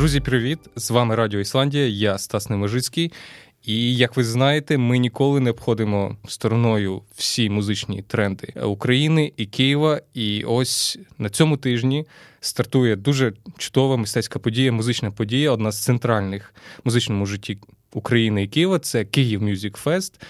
Друзі, привіт! З вами Радіо Ісландія, я Стас Неможицький. І як ви знаєте, ми ніколи не обходимо стороною всі музичні тренди України і Києва. І ось на цьому тижні стартує дуже чудова мистецька подія, музична подія, одна з центральних музичному житті України і Києва. Це Київ Мюзик Фест.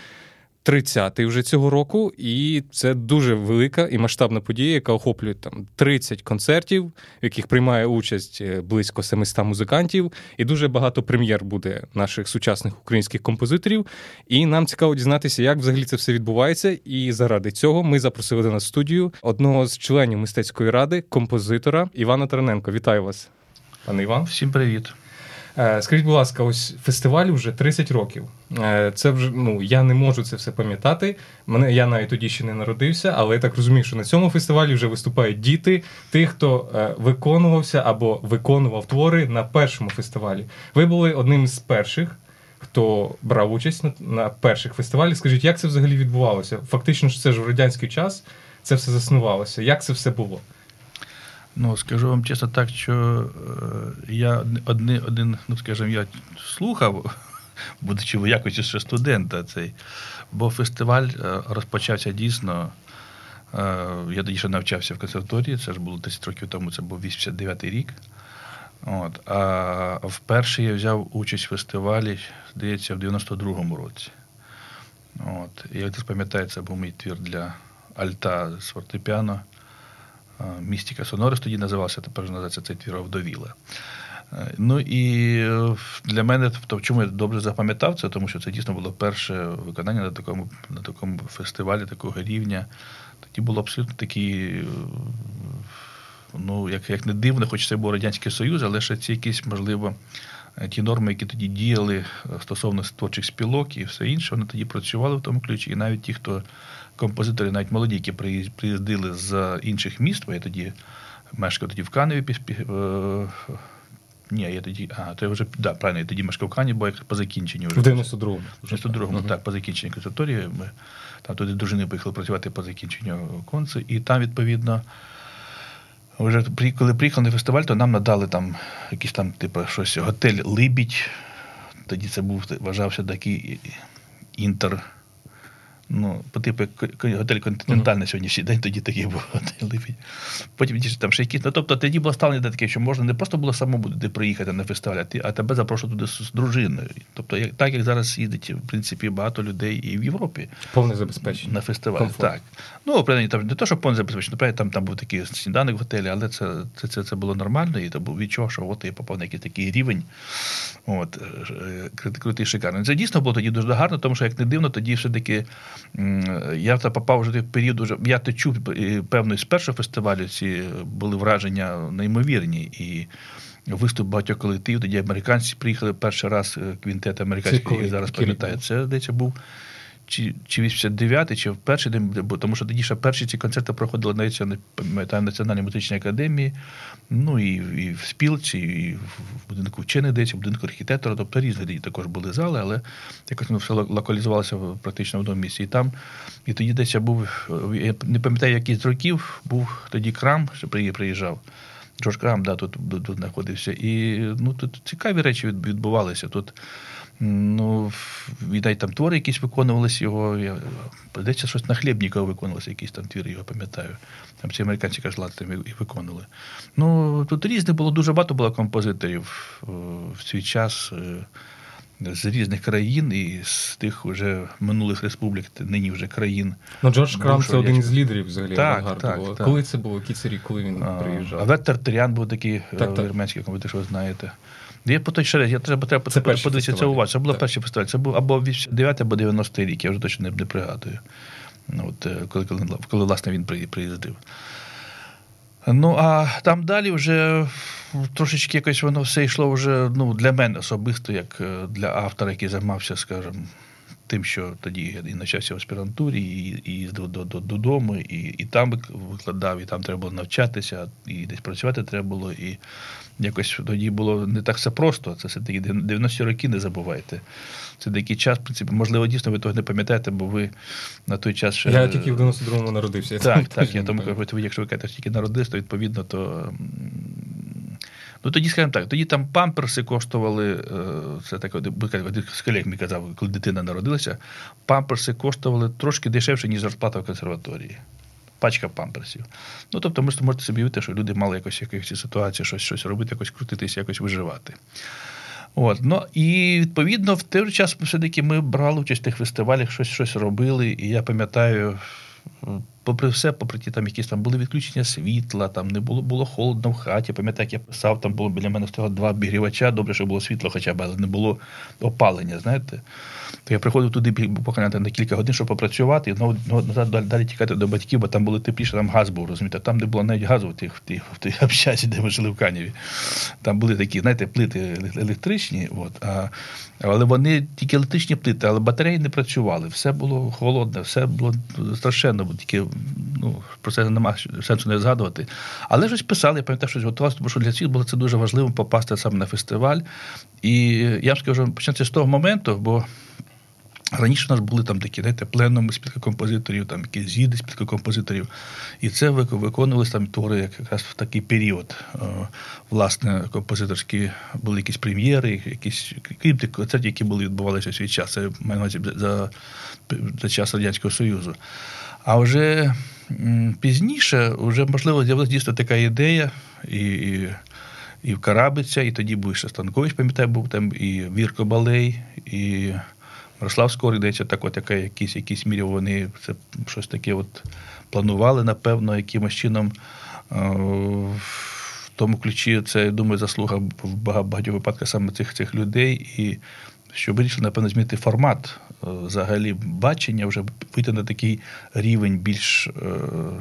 30-й вже цього року, і це дуже велика і масштабна подія, яка охоплює там 30 концертів, в яких приймає участь е, близько 700 музикантів, і дуже багато прем'єр буде наших сучасних українських композиторів. І нам цікаво дізнатися, як взагалі це все відбувається. І заради цього ми запросили до нас студію одного з членів мистецької ради, композитора Івана Тараненко. Вітаю вас, пане Іван. Всім привіт. Е, скажіть, будь ласка, ось фестиваль вже 30 років. Е, це вже ну я не можу це все пам'ятати. Мене я навіть тоді ще не народився, але я так розумію, що на цьому фестивалі вже виступають діти тих, хто е, виконувався або виконував твори на першому фестивалі. Ви були одним з перших. Хто брав участь на, на перших фестивалях, скажіть, як це взагалі відбувалося? Фактично, це ж в радянський час це все заснувалося. Як це все було? Ну, скажу вам чесно так, що е, я один, один, ну скажімо, я слухав, будучи в якості ще студента, цей, бо фестиваль е, розпочався дійсно. Е, я тоді ще навчався в консерваторії, це ж було 10 років тому, це був 89-й рік. От, А вперше я взяв участь в фестивалі, здається, в 92-му році. От, Я пам'ятаю, це був мій твір для Альта з фортепіано. Містіка Сонорис тоді називався, тепер називається цей твір Овдовіла. Е, ну і е, для мене, то в чому я добре запам'ятав це, тому що це дійсно було перше виконання на такому на такому фестивалі такого рівня. Тоді було абсолютно такі, е, ну, як як не дивно, хоч це був Радянський Союз, але ще ці якісь, можливо, ті норми, які тоді діяли стосовно творчих спілок і все інше, вони тоді працювали в тому ключі. І навіть ті, хто композитори, навіть молоді, які приїздили з інших міст, бо я тоді мешкав тоді в Каневі. Е, ні, я тоді, а, то я вже да, правильно, я тоді мешкав в Кані, бо як по закінченню. В 92-му. В 92-му, uh-huh. так, по закінченню консерваторії. Ми там туди дружини поїхали працювати по закінченню концу, і там, відповідно, вже коли приїхали на фестиваль, то нам надали там якийсь там, типу, щось, готель Либідь. Тоді це був вважався такий інтер. Ну, по типу готель Континентальний сьогоднішній день тоді такий був готель. Потім там ще якісь. Ну, тобто тоді було ставлення таке, що можна не просто було самому туди приїхати на фестиваль, а тебе запрошувати туди з дружиною. Тобто, як, так як зараз їздить, в принципі, багато людей і в Європі. Повне забезпечення. На фестиваль. Комфорт. Так. Ну, принаймні, там не то, що повне забезпечення, наприклад, там там був такий сніданок в готелі, але це це, це, це було нормально, і то був відчув, що от я попав на якийсь такий рівень. От, е, крутий, шикарний. Це дійсно було тоді дуже гарно, тому що, як не дивно, тоді все-таки. Я попав вже в період, уже, я те чув певно, з першого фестивалю ці були враження неймовірні. І виступ багатьох колективів, тоді американці приїхали перший раз, е, квінтет американський, зараз пам'ятаю, це здається був чи чи 89-й, чи в перший день, тому що тоді ще перші ці концерти проходили навіть на Національній музичній академії, ну і і в спілці, і в будинку вчених десь, в будинку архітектора, тобто різні також були зали, але якось воно все локалізувалося практично в одному місці. І там, і тоді десь я був, я не пам'ятаю, який з років, був тоді крам, що приїжджав. Джордж Крам, да, тут, тут знаходився. І ну, тут цікаві речі відбувалися. Тут Ну, віддай там твори якісь виконувалися його. Я, Здається, щось на Хлібнікова виконувалося, якісь там твіри, його пам'ятаю. Там ці американці кажуть, там і виконували. Ну, тут різних було дуже багато було композиторів е, в свій час е, з різних країн і з тих вже минулих республік, нині вже країн. Ну, Джордж Крам це один з лідерів взагалі. Так, так, так, Коли це було? Який це рік, коли він а, приїжджав? А Веттер Терян був такий так, вірменський композитор, що ви знаєте. Я по той ще я треба треба це подивитися це увагу. Це було перший фестиваль. Це був або 89 або 90-й рік, я вже точно не, не пригадую. Ну, от, е, Коли, коли, коли, власне, він приїздив. Ну, а там далі вже трошечки якось воно все йшло вже ну, для мене особисто, як е, для автора, який займався, скажімо, тим, що тоді я і навчався в аспірантурі, і і їздив до, до, додому, і і там викладав, і там треба було навчатися, і десь працювати треба було. І якось тоді було не так все просто. Це все таки 90-ті роки, не забувайте. Це деякий час, в принципі, можливо, дійсно ви того не пам'ятаєте, бо ви на той час ще. Я тільки в 92-му народився. Так, так. Я тому кажу, якщо ви кажете, тільки народився, то відповідно, то Ну тоді, скажімо так, тоді там памперси коштували, е, це так один з колег мені казав, коли дитина народилася, памперси коштували трошки дешевше, ніж зарплата в консерваторії. Пачка памперсів. Ну, тобто, ви можете собі уявити, що люди мали якось якось ситуації, щось щось робити, якось крутитися, якось виживати. От, ну, І відповідно в той час все-таки ми брали участь в тих фестивалях, щось щось робили. І я пам'ятаю, попри все, попри ті там якісь там були відключення світла, там не було було холодно в хаті. Пам'ятаю, як я писав, там було біля мене стояло два обігрівача, добре, що було світло, хоча б, але не було опалення. знаєте. То я приходив туди буквально на кілька годин, щоб попрацювати, і знову назад далі, далі тікати до батьків, бо там було тепліше, там газ був, розумієте. Там, де було навіть газу в тих, в тих, в тих общазі, де ми жили в Каніві. Там були такі, знаєте, плити електричні, от, а, але вони тільки електричні плити, але батареї не працювали. Все було холодне, все було страшенно, тільки ну, про це немає сенсу не згадувати. Але щось писали, я пам'ятаю, щось готувалося, тому що для всіх було це дуже важливо попасти саме на фестиваль. І я вам скажу, почнеться з того моменту, бо. Раніше у нас були там такі знаєте, пленуми спілка композиторів, там якісь з'їди спілка композиторів. І це виконувалися там твори якраз в такий період. Власне, композиторські були якісь прем'єри, якісь крім тих концертів, які були відбувалися в свій час. Це маю за, за час Радянського Союзу. А вже пізніше, вже, можливо, з'явилася дійсно така ідея, і і, і в Карабиця, і тоді був ще Станкович, пам'ятаю, був там, і Вірко Балей, і Мирослав Скорик, здається, так от яка якісь якісь мірі вони це щось таке от планували, напевно, якимось чином. В тому ключі це, я думаю, заслуга в багатьох випадках саме цих цих людей. І що вирішили, напевно, змінити формат е, взагалі бачення, вже вийти на такий рівень більш е,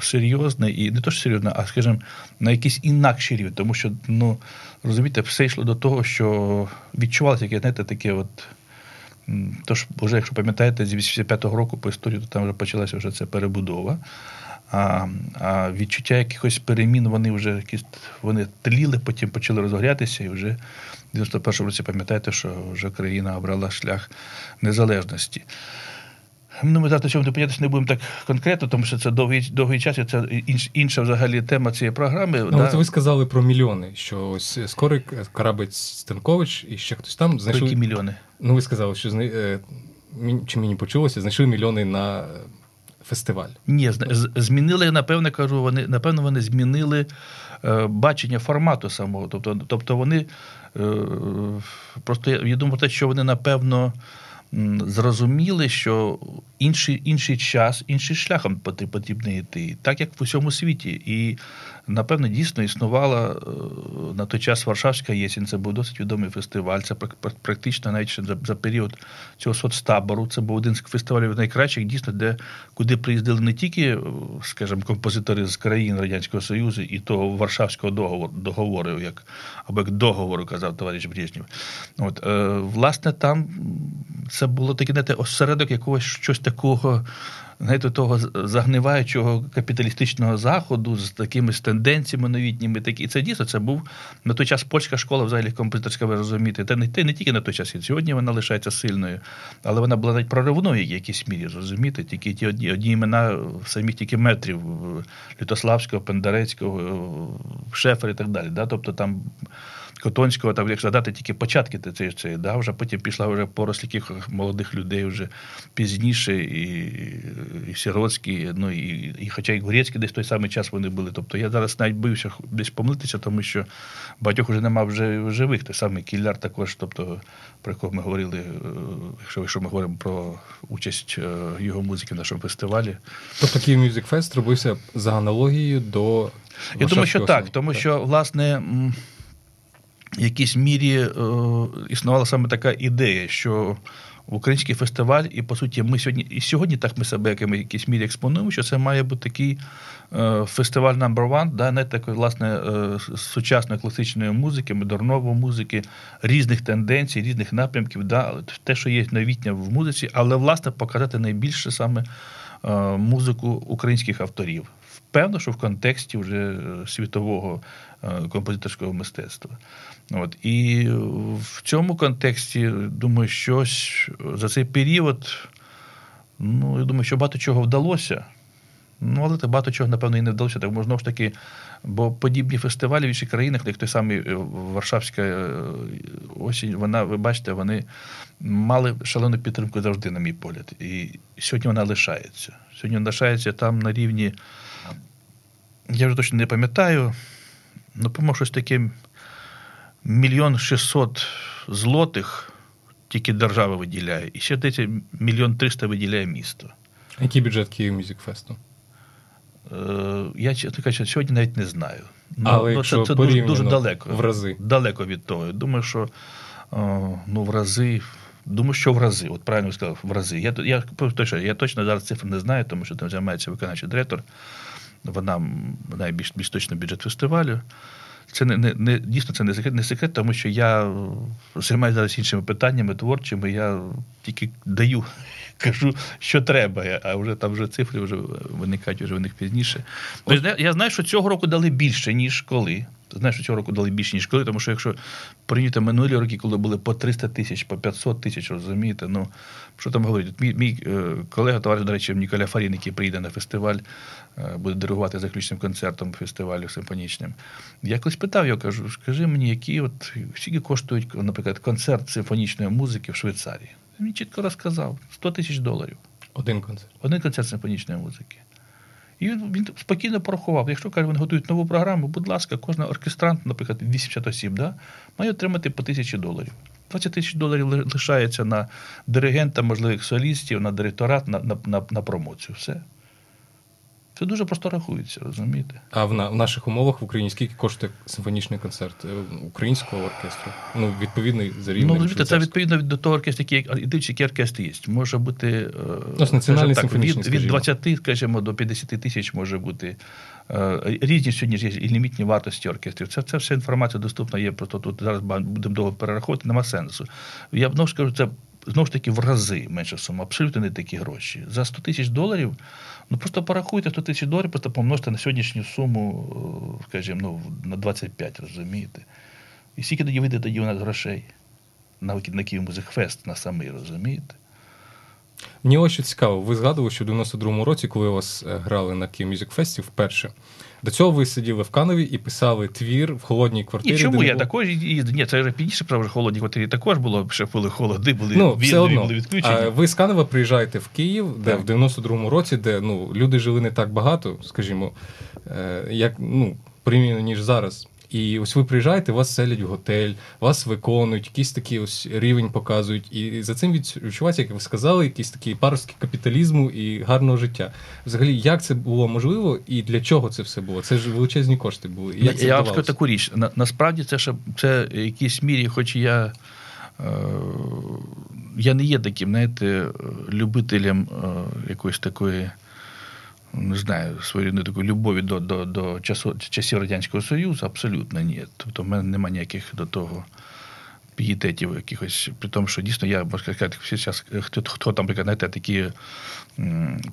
серйозний, і не то що серйозний, а скажімо, на якийсь інакший рівень. Тому що, ну, розумієте, все йшло до того, що відчувалося, яке, знаєте, таке от. Тож, вже, якщо пам'ятаєте, з 85-го року по історії, то там вже почалася вже ця перебудова. А а відчуття якихось перемін вони вже якісь вони тліли, потім почали розгорятися, і вже в 91-му році пам'ятаєте, що вже країна обрала шлях незалежності. Ну, Ми зараз цьому допинятися не будемо так конкретно, тому що це довгий довгий час, і це інш, інша взагалі тема цієї програми. Ну, да. ви сказали про мільйони, що ось Скорик, Карабець Станкович і ще хтось там знайшли. Які мільйони? Ну, ви сказали, що е, чи мені почулося, знайшли мільйони на фестиваль. Ні, змінили, напевно, кажу, вони напевно, вони змінили бачення формату самого. Тобто, тобто вони е, просто я думаю, те, що вони напевно зрозуміли, що інший інший час, інший шляхом потрібно йти, так як в усьому світі. І напевно дійсно існувала е, на той час Варшавська єсінь. Це був досить відомий фестиваль. Це практично навіть ще за, період цього соцтабору. Це був один з фестивалів найкращих, дійсно, де куди приїздили не тільки, е, скажімо, композитори з країн Радянського Союзу і того Варшавського договору, договору, як або як договору казав товариш Брежнєв. От е, власне там це було таке знаєте, осередок якогось щось такого знаєте, того загниваючого капіталістичного заходу з такими тенденціями новітніми. Такі. І це дійсно це був на той час польська школа, взагалі композиторська, ви розумієте. Та не, та не тільки на той час, і сьогодні вона лишається сильною, але вона була навіть проривною в якійсь мірі, розумієте, тільки ті одні, одні імена самих тільки метрів Лютославського, Пендарецького, Шефер і так далі. Да? Тобто там Котонського, там, якщо задати тільки початки цієї, цієї да, вже потім пішла вже поросль яких молодих людей вже пізніше, і і Сіроцький, ну і, і хоча і Горецький десь той самий час вони були. Тобто я зараз навіть боюся десь помилитися, тому що багатьох вже немає вже живих. Той самий Кілляр також, тобто про якого ми говорили, е, якщо якщо ми говоримо про участь е, його музики в нашому фестивалі. Тобто такий Music Fest робився за аналогією до. Я думаю, що так, тому що, власне якійсь мірі е, існувала саме така ідея, що український фестиваль, і по суті, ми сьогодні і сьогодні так ми себе в якійсь мірі експонуємо, що це має бути такий е, фестиваль number one, да, не такої власне е, сучасної класичної музики, модернової музики, різних тенденцій, різних напрямків, да, те, що є новітнє в музиці, але власне показати найбільше саме музику українських авторів. Певно, що в контексті вже е, світового е, композиторського мистецтва. От. І в цьому контексті, думаю, щось за цей період, ну, я думаю, що багато чого вдалося. Ну, але багато чого, напевно, і не вдалося. Так можна ж таки, бо подібні фестивалі в інших країнах, як той самий е, Варшавська осінь, вона, ви бачите, вони мали шалену підтримку завжди, на мій погляд. І сьогодні вона лишається. Сьогодні вона лишається там на рівні, я вже точно не пам'ятаю, ну, по-моєму, щось таке мільйон шістсот злотих тільки держава виділяє, і ще десь мільйон триста виділяє місто. Який бюджет Київ Мюзик Фесту? Е, я чесно кажучи, сьогодні навіть не знаю. Ну, Але ну, це, це дуже, дуже далеко. В рази. Далеко від того. Думаю, що ну, в рази. Думаю, що в рази, от правильно сказав, в рази. Я я, точно, я точно зараз цифр не знаю, тому що там займається виконавчий директор. Вона найбільш більш точно бюджет фестивалю. Це не не, не дійсно це не секрет, не секрет, тому що я займаюся зараз іншими питаннями творчими. Я тільки даю, кажу, що треба, а вже там вже цифри вже виникають вже в них пізніше. Тобто, я, знаю, що цього року дали більше, ніж коли. Знаєш, що цього року дали більше, ніж коли, тому що якщо порівняти минулі роки, коли були по 300 тисяч, по 500 тисяч, розумієте, ну що там говорити? Мій мій е, колега, товариш, до речі, Ніколя Фарін, який прийде на фестиваль, е, буде диригувати заключним концертом фестивалю симфонічним. Я колись питав, я кажу, скажи мені, які от скільки коштують, наприклад, концерт симфонічної музики в Швейцарії? Він мені чітко розказав: 100 тисяч доларів. Один концерт. Один концерт симфонічної музики. І він, він спокійно порахував. Якщо каже, вони готують нову програму, будь ласка, кожен оркестрант, наприклад, 80 осіб, да, має отримати по тисячі доларів. 20 тисяч доларів лишається на диригента, можливих солістів, на директорат, на, на, на, на промоцію. Все. Це дуже просто рахується, розумієте? А в, на, в наших умовах в Україні скільки коштує симфонічний концерт е, українського оркестру? Ну, відповідний за рівнем Ну, розумієте, це відповідно до того оркестру, який які оркестри є. Може бути е, національний так, від, від 20, скажімо, до 50 тисяч може бути. Е, різні сьогодні ж є і лімітні вартості оркестрів. Це це вся інформація доступна є, просто тут зараз будемо довго перераховувати, нема сенсу. Я знову ж кажу, це знову ж таки в рази менша сума, абсолютно не такі гроші. За 100 тисяч доларів. Ну просто порахуйте 100 тисяч доларів, просто помножте на сьогоднішню суму, скажімо, ну, на 25, розумієте? І скільки тоді вийде тоді у нас грошей на на Київ Музикфест, на самий, розумієте? Мені ось цікаво, ви згадували, що в 92-му році, коли вас е, грали на Київ Мюзик вперше, до цього ви сиділи в Канові і писали твір в холодній квартирі. І чому я було... також ні, це вже пізніше про холодній квартирі також було, ще були холоди, були ну, все одно. були відключені. А ви з Канева приїжджаєте в Київ, де так. в 92-му році, де ну люди жили не так багато, скажімо, е, як ну порівняно ніж зараз. І ось ви приїжджаєте, вас селять в готель, вас виконують, якийсь такий ось рівень показують. І за цим відчувається, як ви сказали, якийсь такий паростки капіталізму і гарного життя. Взагалі, як це було можливо і для чого це все було? Це ж величезні кошти були. Як це Я вам скажу таку річ. На, насправді це ще це якійсь мірі, хоч я. Е, я не є таким, знаєте, любителем е, якоїсь такої не знаю, своєї такої любові до до, до часу, часів Радянського Союзу, абсолютно ні. Тобто в мене немає ніяких до того пієтетів якихось, при тому, що дійсно я можу сказати, зараз, хто, хто там, знаєте, такі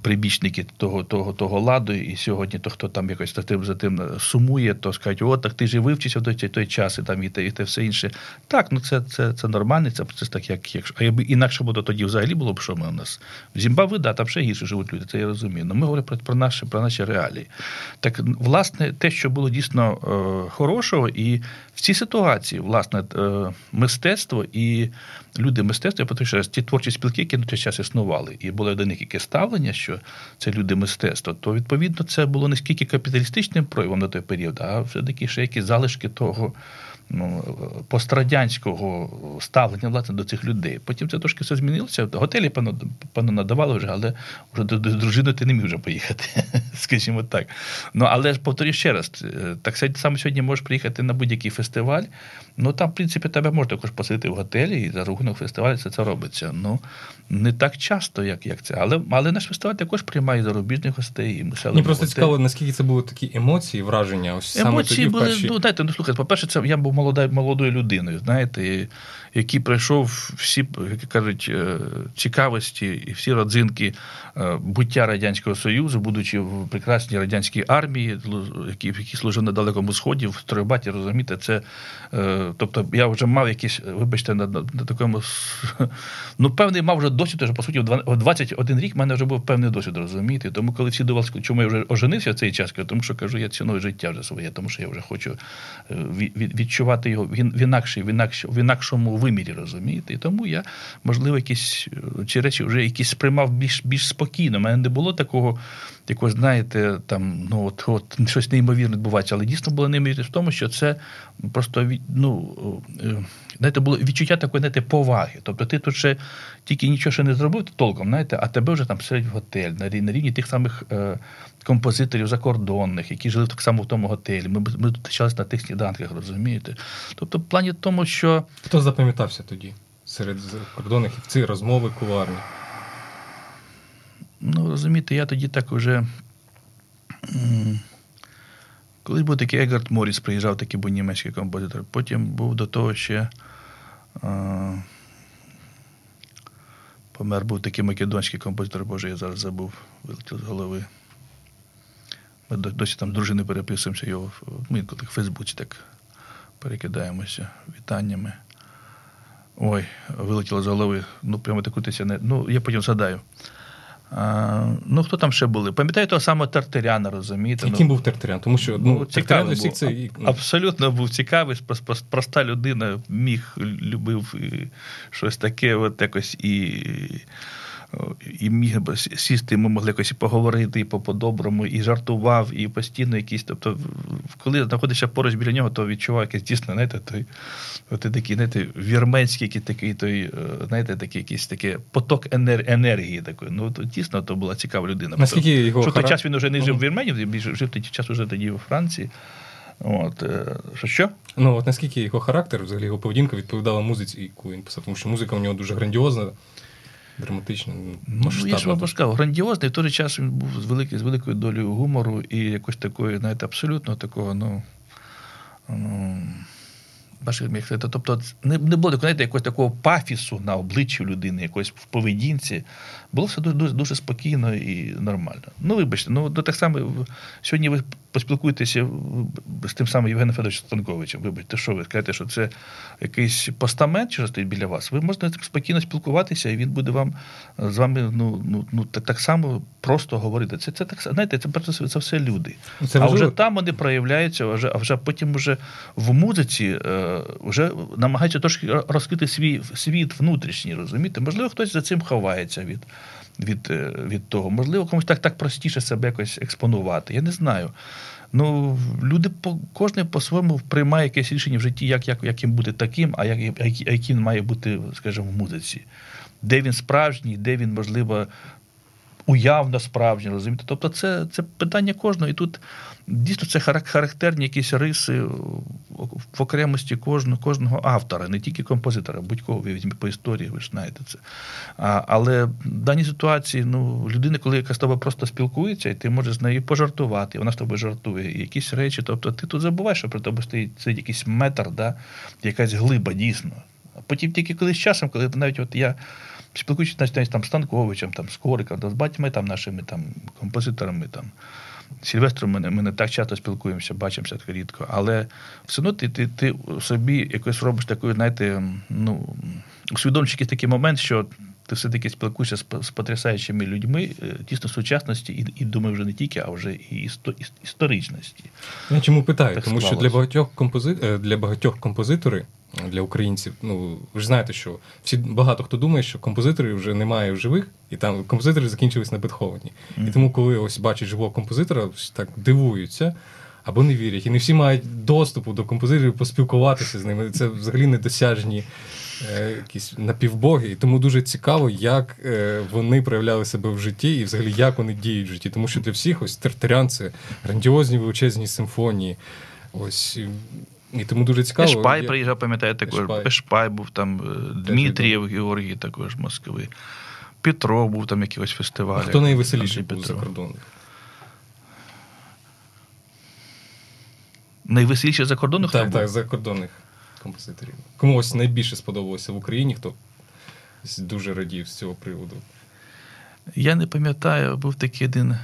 прибічники того того, того ладу, і сьогодні то, хто там якось за тим, за тим сумує, то скажуть, от так ти ж вивчився в той, той час, і там і те, і те все інше. Так, ну це це, це нормальний, це процес так, як якщо. А якби інакше було тоді взагалі було б, що ми у нас. В Зімбабве, да, там ще гірше живуть люди, це я розумію. Но ми говоримо про, про наші про наші реалії. Так, власне, те, що було дійсно е, хорошого, і в цій ситуації, власне, е, мистецтво і люди мистецтва, я повторюю, ті творчі спілки, які на той час існували, і було до них якесь ставлення, що це люди мистецтва, то відповідно це було не скільки капіталістичним проявом на той період, а все-таки ще якісь залишки того ну, пострадянського ставлення власне до цих людей. Потім це трошки все змінилося. Готелі, певно, надавали вже, але вже до, дружини ти не міг вже поїхати, скажімо так. Ну, Але ж повторюю ще раз, е, так само сьогодні можеш приїхати на будь-який фестиваль. Ну там, в принципі, тебе можна також посадити в готелі, і за рахунок фестивалю це це робиться. Ну не так часто, як як це. Але але наш фестиваль також приймає зарубіжних гостей. і мусили. Мені просто цікаво, наскільки це були такі емоції, враження. Ось Емоції саме були, перші... ну дайте, ну слухайте, по-перше, це я був молодою молодою людиною, знаєте, який пройшов всі, як кажуть, е, цікавості і всі родзинки е, буття Радянського Союзу, будучи в прекрасній радянській армії, які, які служив на Далекому Сході, в Стройбаті, розумієте, це. Е, тобто я вже мав якісь, вибачте, на, на, на такому. Ну, певний мав вже досвід, вже, по суті, в 21 рік в мене вже був певний досвід, розумієте. Тому, коли всі дивилися, чому я вже оженився в цей час, тому що кажу, я ціную життя вже своє, тому що я вже хочу відчувати його в інакшій, в інакшому вимірі, розумієте? І тому я, можливо, якісь ці речі вже якісь сприймав більш більш спокійно. У мене не було такого, якось, знаєте, там, ну от от щось неймовірне відбувається, але дійсно було неймовірне в тому, що це просто ну, е, знаєте, було відчуття такої знаєте, поваги. Тобто ти тут ще тільки нічого ще не зробив толком, знаєте, а тебе вже там селять в готель на рівні тих самих е, композиторів закордонних, які жили так само в тому готелі. Ми ми зустрічалися на тих сніданках, розумієте? Тобто, в плані тому, що. Хто запам'ятався тоді серед закордонних і в ці розмови куларні? Ну, розумієте, я тоді так уже. Колись був такий Егард Моріс, приїжджав, такий був німецький композитор. Потім був до того ще. А, помер був такий македонський композитор, Боже, я зараз забув, вилетів з голови. Ми досі там дружини переписуємося, його ми в Фейсбуці так перекидаємося вітаннями. Ой, вилетіло з голови. Ну, прямо таку не. Ну, я потім згадаю. А, Ну, хто там ще були? Пам'ятаю того самого Тартаряна, розумієте? Яким ну, був Тартарян? Тому що ну, Тартарян був. це абсолютно був цікавий, проста людина, міг, любив щось таке, от якось і і міг би сісти, ми могли якось і поговорити і по-доброму, і жартував, і постійно якісь. Тобто, коли знаходишся поруч біля нього, то відчував якесь дійсно, знаєте, той от такий, знаєте, вірменський такий той, е, знаєте, такий якийсь такий поток енергії такої. Ну, то дійсно то була цікава людина. Наскільки його Що той час він вже не жив в Вірменії, він жив той час вже тоді у Франції. От, е, що що? Ну, от наскільки його характер, взагалі його поведінка відповідала музиці, яку він писав, тому що музика у нього дуже грандіозна драматично. Ну, я ж вам сказав, грандіозний, в той же час він був з великою, з великою долею гумору і якось такої, знаєте, абсолютно такого, ну. ну Тобто не не було знаєте, якогось такого пафісу на обличчі людини, якоїсь в поведінці. Було все дуже дуже спокійно і нормально. Ну, вибачте, ну так само сьогодні ви поспілкуєтеся з тим самим Євгеном Федоровичем Станковичем. Вибачте, що ви скажете, що це якийсь постамент, що стоїть біля вас. Ви можете спокійно спілкуватися, і він буде вам з вами ну, ну, ну так, так само просто говорити. Це це так знаєте, це просто це все люди. Це а вже там вони проявляються, а вже, а вже потім уже в музиці е, вже намагаються трошки розкрити свій світ внутрішній, розумієте? Можливо, хтось за цим ховається від від, е, від того. Можливо, комусь так так простіше себе якось експонувати. Я не знаю. Ну, Люди по кожен по-своєму приймає якесь рішення в житті, як як, як їм бути таким, а як, яким має бути, скажімо, в музиці. Де він справжній, де він, можливо, уявно справжній, розумієте? Тобто це це питання кожного. І тут дійсно це характерні якісь риси в окремості кожного кожного автора, не тільки композитора, будь-кого ви по історії, ви ж знаєте це. А, Але в даній ситуації ну, людина, коли яка з тобою просто спілкується, і ти можеш з нею пожартувати, вона з тобою жартує, і якісь речі. Тобто ти тут забуваєш, що при тобі стоїть стоїть якийсь метр, да, якась глиба дійсно. А потім тільки коли з часом, коли навіть от я спілкуючись навіть там Станковичем, там, з Кориком, з батьками там, нашими там, композиторами. там, Сільвестром ми, ми не так часто спілкуємося, бачимося так рідко. Але все одно ти ти, ти собі якось робиш такий, знаєте, ну, усвідомлюєш якийсь такий момент, що ти все-таки спілкуєшся з, з потрясаючими людьми тісно е, сучасності, і і думаю, вже не тільки, а вже і істо, історичності. Я чому питаю? Так Тому склалось. що для багатьох компози... Е, для багатьох композитори для українців. Ну ви ж знаєте, що всі багато хто думає, що композиторів вже немає в живих, і там композитори закінчились на Бетховені. Mm-hmm. І тому, коли ось бачать живого композитора, так дивуються. Або не вірять. І не всі мають доступу до композиторів поспілкуватися з ними. Це взагалі недосяжні е, якісь напівбоги. І тому дуже цікаво, як е, вони проявляли себе в житті і взагалі як вони діють в житті. Тому що для всіх ось Тартарян це грандіозні величезні симфонії. Ось і тому дуже цікаво. Ешпай я... приїжджав, пам'ятаєте, також. Ешпай. був там, е, Дмитрієв Георгій також Москви. Петров був там якийсь фестиваль. А Хто найвеселіший був закордонних? Найвеселіший закордонних? Так, так, закордонних. композиторів? Кому ось найбільше сподобалося в Україні, хто дуже радів з цього приводу? Я не пам'ятаю, був такий один.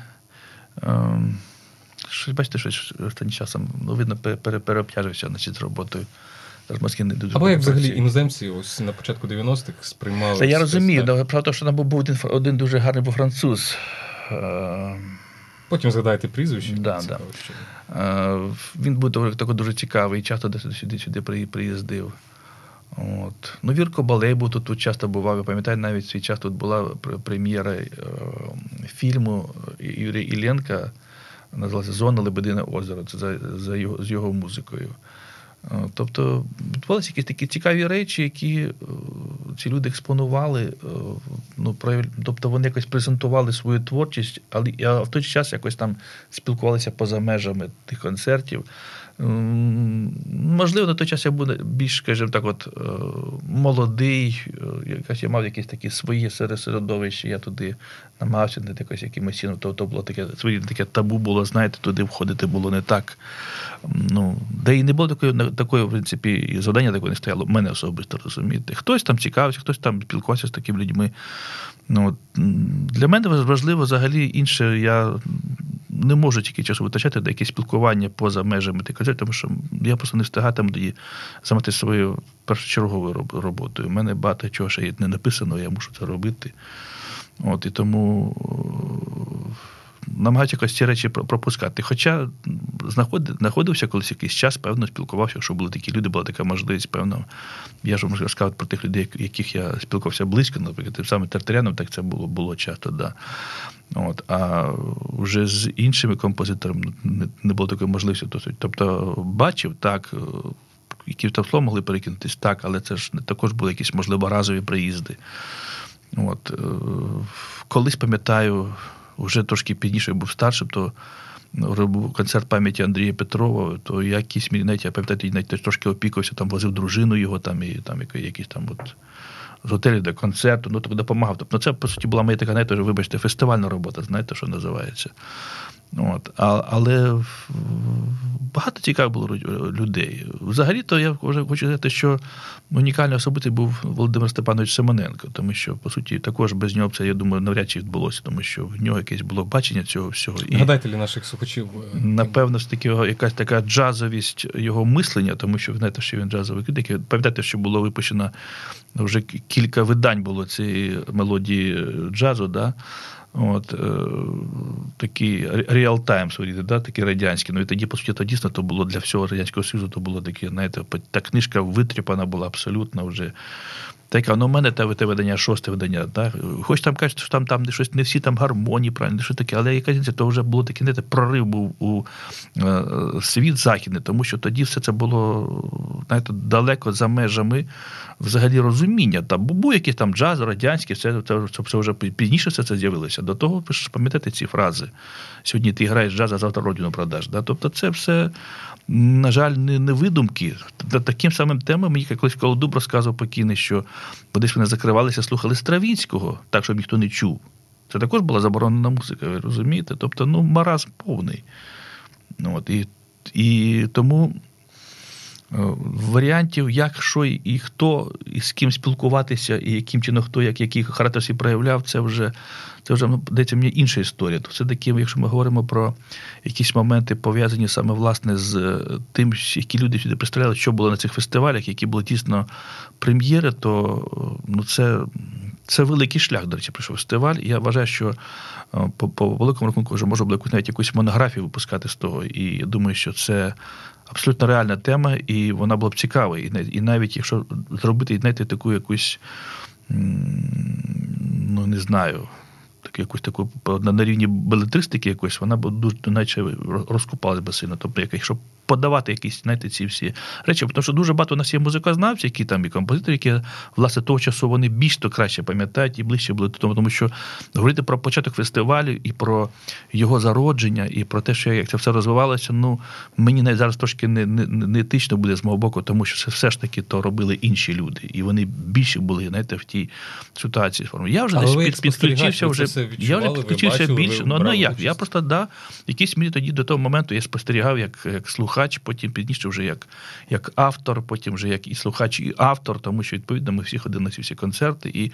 Ем, щось, бачите, щось останнім часом ну, видно, переобтяжився значить, з роботою. Дуже Або як взагалі іноземці ось на початку 90-х сприймали. Та я розумію, але правда, що там був один один дуже гарний був француз. Ем, Потім згадаєте прізвище. Да, да. Е, він був такий дуже цікавий, часто сюди сюди приїздив. От. Ну, Вірко Балей був тут, тут часто бував. Я пам'ятаю, навіть свій час тут була прем'єра е, фільму Юрія Ілленка, називалася Зона Лебедине озеро. Це за, за його, з його музикою. Е, тобто відбувалися якісь такі цікаві речі, які е, ці люди експонували, е, ну, тобто вони якось презентували свою творчість, але в той час якось там спілкувалися поза межами тих концертів. Можливо, на той час я був більш, скажімо так, от молодий, якась я мав якісь такі свої середовища, я туди намагався не якось якимось чином, то, то було таке своє таке табу було, знаєте, туди входити було не так. Ну, Де і не було такої, такої в принципі, і завдання такої не стояло, мене особисто розумієте. Хтось там цікавився, хтось там спілкувався з такими людьми. Ну, Для мене важливо взагалі інше, я не можу тільки часу витрачати на якісь спілкування поза межами тих тому що я просто не встигатиму тоді займатися своєю першочерговою роботою. У мене багато чого ще не написано, я мушу це робити. От, І тому намагаюся якось ці речі пропускати. Хоча знаходився колись якийсь час, певно, спілкувався, якщо були такі люди, була така можливість, певно. Я ж можу розказати про тих людей, яких я спілкувався близько, наприклад, саме Тартаряном, так це було було часто, да. От, А вже з іншими композиторами не було такої можливості. Тобто, бачив так. Які в слово могли перекинутись, так, але це ж також були якісь, можливо, разові приїзди. От, е, Колись пам'ятаю, вже трошки пізніше був старшим, то робив концерт пам'яті Андрія Петрова, то якісь навіть, я пам'ятаю, навіть трошки опікувався, там возив дружину його, там, і там якісь там от. З готелю до концерту, ну так допомагав. Тобто це, по суті, була моя така, знаєте, вибачте, фестивальна робота, знаєте, що називається. От. А, Але багато цікавих було людей. Взагалі-то я вже хочу сказати, що унікальний особистий був Володимир Степанович Семененко, тому що, по суті, також без нього це, я думаю, навряд чи відбулося, тому що в нього якесь було бачення цього всього. І, Нагадайте ли наших слухачів? Е, напевно, ж таки якась така джазовість його мислення, тому що знаєте, що він джазовий критик. Пам'ятаєте, що було випущено вже кілька видань було цієї мелодії джазу. да? От, е, Такі реал-тайм, да, такі радянські. Ну і тоді, по суті, то дійсно то було для всього Радянського Союзу, то було таке, знаєте, та книжка витріпана була абсолютно вже така, ну, у мене те, те видання, шосте видання. Да? Хоч там кажуть, що там там щось не всі там гармонії, правильно, що таке, але якась то вже було такий не прорив був у е, світ західний, тому що тоді все це було знаєте, далеко за межами взагалі розуміння. Там був якийсь там джаз, радянський, все це, це, це вже пізніше все це з'явилося. До того ви ж пам'ятаєте ці фрази. Сьогодні ти граєш джаз, а завтра родину продаш. Да? Тобто це все на жаль, не, не видумки. Таким самим темам мені колись Колодуб розказував покійний, що десь вони закривалися, слухали Стравінського, так, щоб ніхто не чув. Це також була заборонена музика, ви розумієте? Тобто, ну, маразм повний. От, І і тому Е, варіантів, як що і хто, і з ким спілкуватися, і яким чином хто, як який характер проявляв, це вже це вже ну, здається, мені інша історія. То все таки, якщо ми говоримо про якісь моменти пов'язані саме власне з е, тим, які люди сюди представляли, що було на цих фестивалях, які були дійсно прем'єри, то ну це. Це великий шлях, до речі, пройшов фестиваль. Я вважаю, що е, по по великому рахунку вже можна було навіть якусь монографію випускати з того. І я думаю, що це абсолютно реальна тема, і вона була б цікава. І навіть якщо зробити знаєте, таку якусь, ну не знаю, таку якусь таку на рівні балетристики якось, вона б дуже наче розкупалась би сильно. Тобто, якщо подавати якісь, знаєте, ці всі речі, тому що дуже багато у нас є музикознавців, які там і композитори, які власне того часу вони більш то краще пам'ятають і ближче були до того, тому що говорити про початок фестивалю і про його зародження, і про те, що як це все розвивалося, ну мені навіть зараз трошки не не, не етично буде з мого боку, тому що це все ж таки то робили інші люди, і вони більше були знаєте, в тій ситуації. Я вже Але десь підключився вже. Я вже підключився більше. Ну, ну як? Я просто да, якісь мені тоді до того моменту я спостерігав, як як слухав слухач, потім пізніше вже як як автор, потім вже як і слухач, і автор, тому що відповідно ми всі ходили на всі концерти, і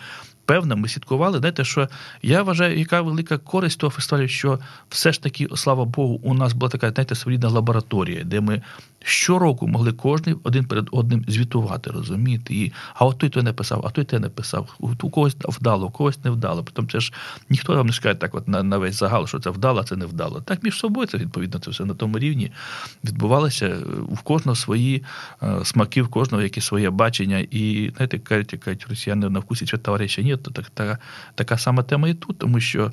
певно, ми слідкували. Знаєте, що я вважаю, яка велика користь того фестивалю, що все ж таки, слава Богу, у нас була така знаєте, своєрідна лабораторія, де ми щороку могли кожен один перед одним звітувати, розумієте? І, А от той то не писав, а той те не писав. У когось вдало, у когось не вдало. Потім це ж ніхто вам не скаже так, от на, на весь загал, що це вдало, а це не вдало. Так між собою це відповідно це все на тому рівні відбувалося. У кожного свої е, смаки, в кожного якесь своє бачення. І знаєте, кажуть, кажуть росіяни на вкусі чи товариша ні, так, така, така сама тема і тут, тому що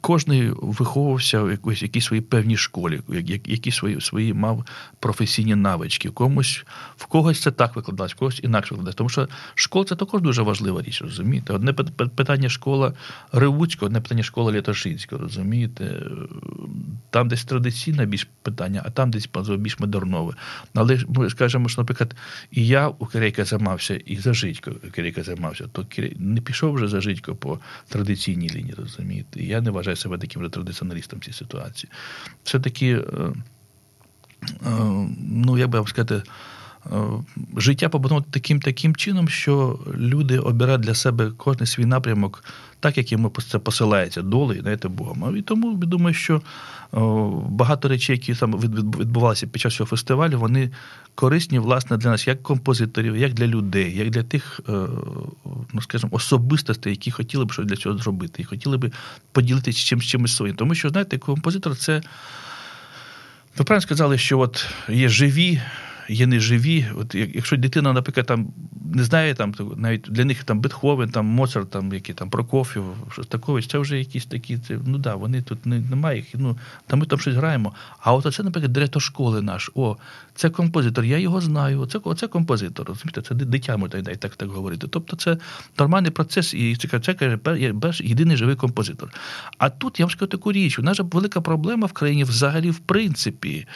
кожен виховувався в якоїсь якійсь своїй певній школі, які свої свої мав професійні навички. Комусь в когось це так викладалось, в когось інакше викладалось. Тому що школа це також дуже важлива річ, розумієте? Одне питання школа Ривуцького, одне питання школа Літошинського, розумієте? Там десь традиційне більш питання, а там десь більш модернове. Але ми скажемо, що, наприклад, і я у Кирейка займався, і за Житько Кирейка займався, то не пішов вже за Житько по традиційній лінії, розумієте? Я не вважаю себе таким вже традиціоналістом в цій ситуації. Все-таки, е, е, ну, я би вам сказати, е, життя побудовано таким таким чином, що люди обирають для себе кожен свій напрямок, так як йому це посилається долею, знаєте, Богом. І тому я думаю, що багато речей, які там відбувалися під час цього фестивалю, вони корисні, власне, для нас, як композиторів, як для людей, як для тих, ну скажімо, особистостей, які хотіли б щось для цього зробити, і хотіли б поділитися чимось чимось своїм. Тому що, знаєте, композитор це. Ви правильно сказали, що от є живі є неживі. От Якщо дитина, наприклад, там не знає, там навіть для них там Бетховен, там Моцарт, там які там Прокофів, Шостакович, це вже якісь такі. Це, ну да, вони тут не, немає їх. Ну там ми там щось граємо. А от це, наприклад, директор школи наш. О, це композитор, я його знаю. Оце, оце композитор. розумієте, Це дитя можна так так говорити. Тобто це нормальний процес, і це це каже, єдиний живий композитор. А тут я вам скажу таку річ. У нас же велика проблема в країні взагалі, в принципі.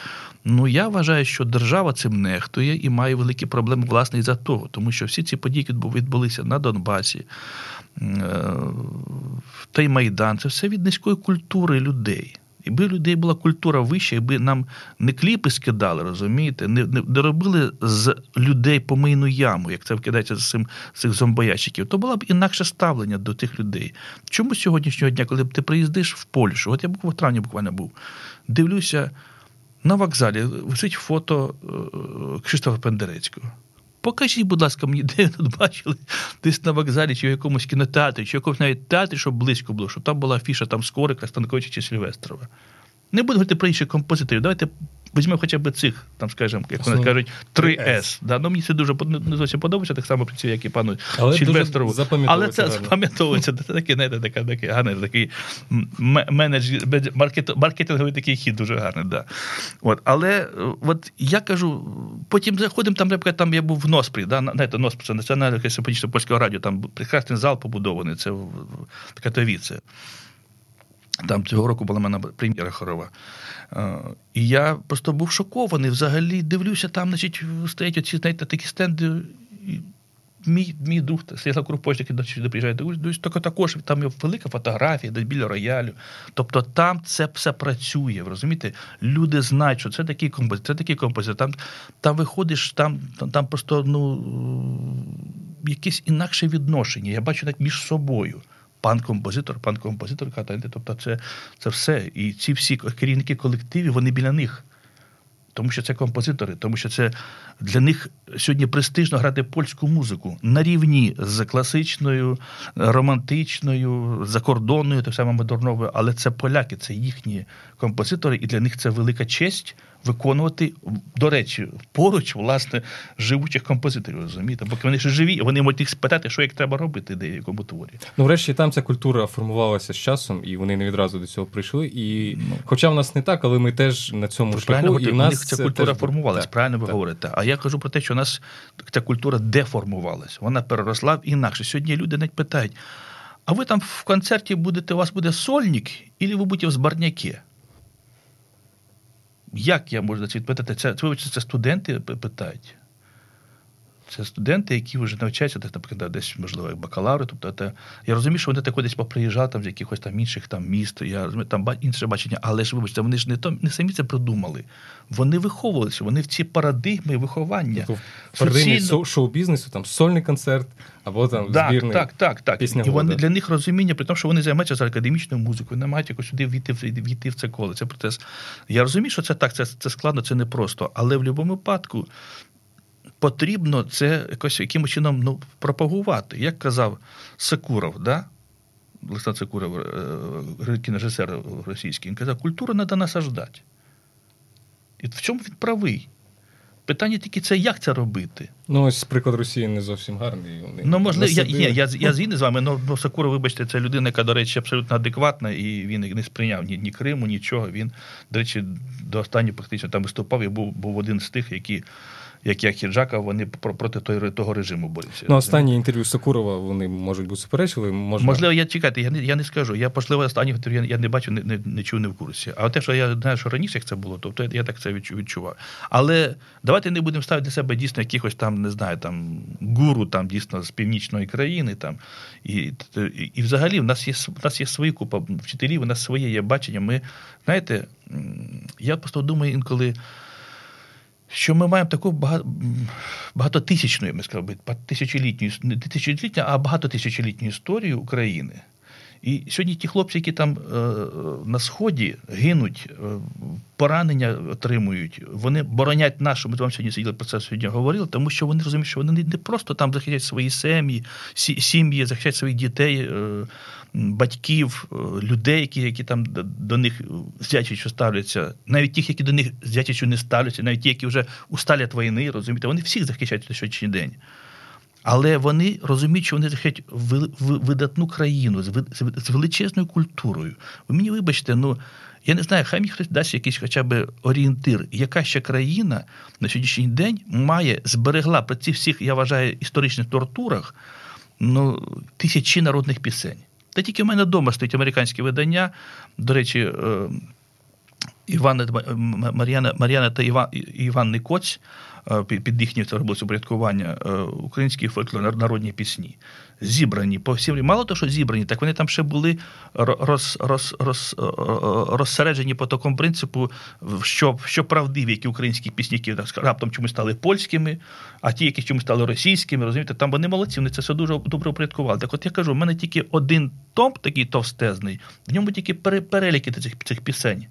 Ну я вважаю, що держава цим нехтує і має великі проблеми власне із-за того, тому що всі ці події відбулися на Донбасі, е, той Майдан, це все від низької культури людей. Якби людей була культура вища, якби нам не кліпи скидали, розумієте, не не, робили з людей помийну яму, як це вкидається з цим з цих зомбоящиків, то було б інакше ставлення до тих людей. Чому сьогоднішнього дня, коли ти приїздиш в Польщу, от я в травні буквально був, дивлюся. На вокзалі висить фото е, Кшиштофа Пендерецького. Покажіть, будь ласка, мені, де тут бачили, десь на вокзалі, чи в якомусь кінотеатрі, чи в якомусь навіть театрі, щоб близько було, щоб там була афіша там Скорика, Станковича чи Сільвестрова. Не буду говорити про інших композиторів. Давайте візьмемо хоча б цих, там, скажімо, як вони кажуть, 3С. Да? Ну, Мені це дуже не зовсім подобається, так само працює, як і пану Сільвестрову. Але це запам'ятовується. Це такий, знаєте, така, такий гарний такий менедж, маркетинговий такий хід дуже гарний. Да. От. Але от я кажу, потім заходимо, там, наприклад, там я був в Носпрі, да? знаєте, Носпрі, це Національне симфонічне польського радіо, там прекрасний зал побудований, це в Катовіце. Там цього року була в мене прем'єра хорова. Е, і я просто був шокований. Взагалі дивлюся, там, значить, стоять оці, знаєте, такі стенди. Мій мій дух, Святла Крупочник, який сюди приїжджає, тільки також там є велика фотографія, десь біля роялю. Тобто там це все працює. розумієте? Люди знають, що це такий композитор, це такий композитор. Там там виходиш, там там, просто ну, якесь інакше відношення. Я бачу навіть між собою пан композитор, пан композитор, тобто це це все. І ці всі керівники колективів, вони біля них. Тому що це композитори, тому що це для них сьогодні престижно грати польську музику на рівні з класичною, романтичною, закордонною, так само модерновою, але це поляки, це їхні композитори, і для них це велика честь виконувати, до речі, поруч, власне, живучих композиторів, розумієте? Бо вони ще живі, вони можуть їх спитати, що як треба робити деякому творі. Ну, врешті, там ця культура формувалася з часом, і вони не відразу до цього прийшли. І ну, Хоча в нас не так, але ми теж на цьому шляху, і в нас ця культура формувалася, правильно ви так. говорите. А я кажу про те, що у нас ця культура деформувалась, вона переросла в інакше. Сьогодні люди навіть питають: а ви там в концерті будете, у вас буде сольник, або ви будете в збарняки? Як я можу це відповідати? Це, це, це студенти питають. Це студенти, які вже навчаються, десь, наприклад, десь, можливо, як бакалаври. Тобто, це, я розумію, що вони тако десь поприїжджали там з якихось там інших там міст, я розумію, там інше бачення, але ж вибачте, вони ж не то не самі це придумали. Вони виховувалися, вони в ці парадигми виховання. Тобто, парадигмі Суцільно... шоу-бізнесу, там сольний концерт або там так, збірний. Так, так, так. Пісня І вони для них розуміння, при тому, що вони займаються за академічною музикою, не мають якось сюди війти війти в це коло. Це процес. Я розумію, що це так, це, це складно, це непросто. Але в будь-якому випадку потрібно це якось якимось чином ну, пропагувати. Як казав Секуров, да? Олександр Секуров, е, кінорежисер російський, він казав, культуру треба насаждати. І в цьому він правий. Питання тільки це, як це робити. Ну, ось приклад Росії не зовсім гарний. Вони ну, можливо, я я, я, я згідний з вами, але ну, Сакура, вибачте, це людина, яка, до речі, абсолютно адекватна, і він не сприйняв ні ні Криму, нічого. Він, до речі, до останнього практично там виступав і був був один з тих, які як як Хіджака, вони проти того, того режиму борються. Ну, останні інтерв'ю Сокурова вони можуть бути суперечили. Можна... Можливо, я чекайте, я не я не скажу. Я можливо, останніх інтерв'ю я не бачу, не, не, не чув, не в курсі. А те, що я знаю, що раніше як це було, то я, я так це відчував. Але давайте не будемо ставити для себе дійсно якихось там, не знаю, там гуру там дійсно з північної країни. там. І і, і взагалі в нас є в нас є свої купа вчителів, у нас своє є бачення. Ми знаєте, я просто думаю інколи що ми маємо таку багатотисячну, я би сказав, тисячолітню, не тисячолітню, а багатотисячолітню історію України. І сьогодні ті хлопці, які там е, на сході гинуть, е, поранення отримують, вони боронять нашу. Ми вам сьогодні сиділи про це сьогодні говорили, тому що вони розуміють, що вони не просто там захищають свої сім'ї, сім'ї, захищають своїх дітей, е, батьків, людей, які які там до них з ставляться, навіть тих, які до них з не ставляться, навіть ті, які вже усталять війни, розумієте, вони всіх захищають на сьогоднішній день. Але вони розуміють, що вони захищають видатну країну з величезною культурою. Ви мені вибачте, ну я не знаю, хай мені хтось дасть якийсь хоча б орієнтир, яка ще країна на сьогоднішній день має зберегла при цих всіх, я вважаю, історичних тортурах ну, тисячі народних пісень. Та тільки в мене вдома стоїть американське видання. До речі, е, Івана Мар'яна Мар'яна та Іван Іван Никоць під їхнє упорядкування е, українські фольклор, народні пісні. Зібрані по всім. Мало того, що зібрані, так вони там ще були роз, роз, роз, е, розсереджені по такому принципу, що що правдиві, які українські пісні, які раптом чомусь стали польськими, а ті, які чомусь стали російськими, розумієте, там вони молодці, вони це все дуже добре упорядкували. Так от я кажу, в мене тільки один том такий товстезний, в ньому тільки переліки цих цих пісень.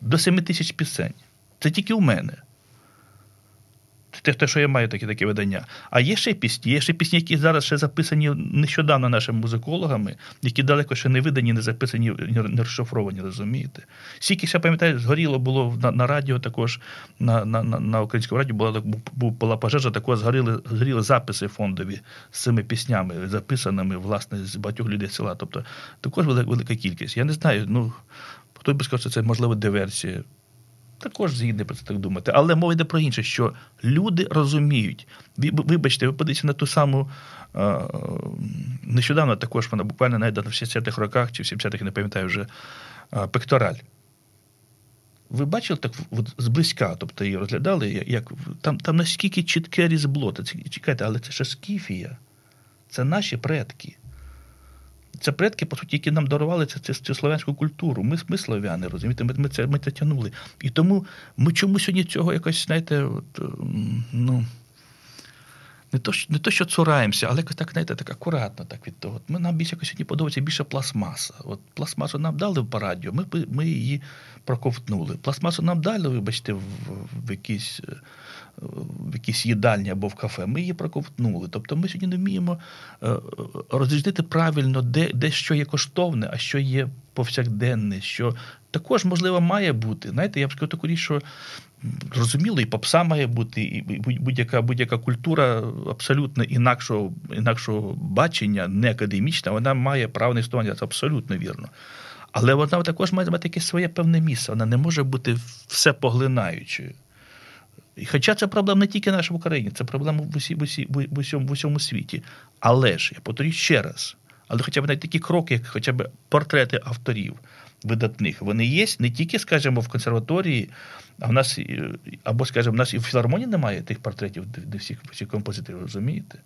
До 7 тисяч пісень. Це тільки у мене те, те, що я маю такі такі видання. А є ще пісні, є ще пісні, які зараз ще записані нещодавно нашими музикологами, які далеко ще не видані, не записані, не розшифровані, розумієте? Скільки ще пам'ятаю, згоріло було на на радіо, також на на, на, на українському радіо була була пожежа, також згоріли згоріли записи фондові з цими піснями, записаними власне з багатьох людей села. Тобто також велика, велика кількість. Я не знаю, ну хто би сказав, що це можливо диверсія також згідний про це так думати. Але мова йде про інше, що люди розуміють. Вибачте, ви подивіться на ту саму. Нещодавно також вона буквально навіть в 60-х роках чи в 70-х, не пам'ятаю вже пектораль. Ви бачили так зблизька, тобто її розглядали, як там там наскільки чітке різбло. Чекайте, але це ж скіфія. Це наші предки. Це предки, по суті, які нам дарували цю, цю слов'янську культуру. Ми ми слов'яни, розумієте, ми ми, це ми це тягнули. І тому ми чому сьогодні цього якось, знаєте, от, ну. Не то, не то, що цураємося, але якось так, знаєте, так акуратно так від того. Ми, Нам більше якось сьогодні подобається більше пластмаса. От Пластмасу нам дали в парадіо, ми ми її проковтнули. Пластмасу нам дали, вибачте, в, в якійсь в якійсь їдальні або в кафе, ми її проковтнули. Тобто ми сьогодні не вміємо е, розрізнити правильно, де де що є коштовне, а що є повсякденне, що також, можливо, має бути. Знаєте, я б сказав таку річ, що зрозуміло, і попса має бути, і будь-яка будь-яка культура абсолютно інакшого інакшого бачення, не академічна, вона має право на існування, це абсолютно вірно. Але вона також має мати якесь своє певне місце. Вона не може бути все поглинаючою. Хоча це проблема не тільки наша в Україні, це проблема в усі, в, усі, в, усьому, в усьому світі. Але ж, я повторюю ще раз, але хоча б навіть такі кроки, як хоча б портрети авторів, видатних, вони є не тільки, скажімо, в консерваторії, а в нас, або, скажімо, в нас і в філармонії немає тих портретів, де всіх, всіх композиторів, розумієте?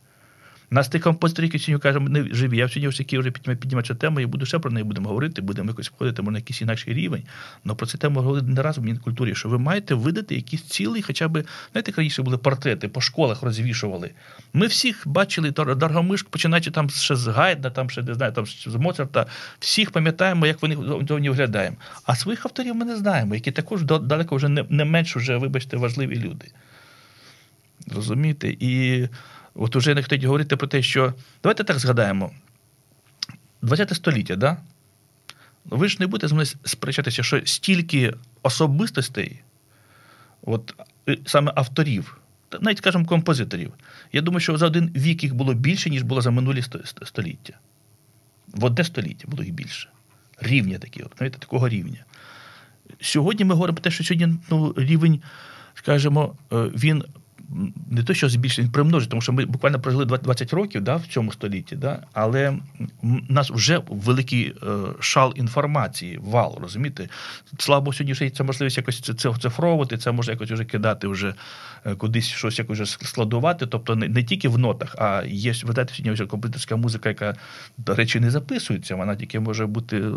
Нас тих композиторів, які сьогодні кажемо, не живі. Я сьогодні ось вже піднімаю цю тему, і буду ще про неї будемо говорити, будемо якось входити може, на якийсь інакший рівень. Але про це тему говорили не разом в культурі, що ви маєте видати якийсь цілий, хоча б, знаєте, раніше були портрети, по школах розвішували. Ми всіх бачили Даргомишк, починаючи там ще з Гайдна, там ще не знаю, там з Моцарта, всіх пам'ятаємо, як вони зовні виглядаємо. А своїх авторів ми не знаємо, які також далеко вже не, не менш вже, вибачте, важливі люди. Розумієте? І От уже не хочуть говорити про те, що давайте так згадаємо. 20 століття, да? ви ж не будете з мною сперечатися, що стільки особистостей, от саме авторів, навіть, скажімо, композиторів, я думаю, що за один вік їх було більше, ніж було за минулі століття. В одне століття було їх більше. Рівня такі, от, знаєте, такого рівня. Сьогодні ми говоримо про те, що сьогодні ну, рівень, скажімо, е, він не те, що збільшення, примножить, тому що ми буквально прожили 20 років да, в цьому столітті, да, але в нас вже великий е, шал інформації, вал, розумієте? Слава сьогодні вже це можливість якось це, це це може якось вже кидати вже кудись щось якось складувати. Тобто не, не тільки в нотах, а є ви знаєте, сьогодні вже комп'ютерська музика, яка, до речі, не записується, вона тільки може бути е,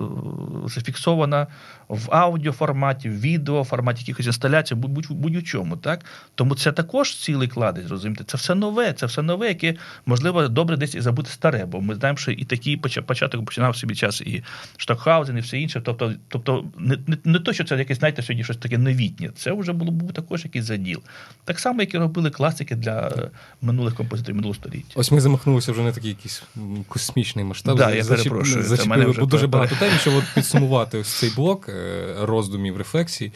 зафіксована в аудіоформаті, в відеоформаті, якихось інсталяцій, будь-у чому. Так? Тому це також цілий кладець, розумієте? Це все нове, це все нове, яке можливо добре десь і забути старе, бо ми знаємо, що і такий початок починав собі час і Штокхаузен, і все інше. Тобто, тобто не не, не то, що це якесь, знаєте, сьогодні щось таке новітнє. Це вже було був також якийсь заділ. Так само, як і робили класики для е, минулих композиторів минулого століття. Ось ми замахнулися вже на такий якийсь космічний масштаб. Да, я перепрошую. Зачепили, бо дуже багато тем, щоб от підсумувати ось цей блок е, роздумів, рефлексій.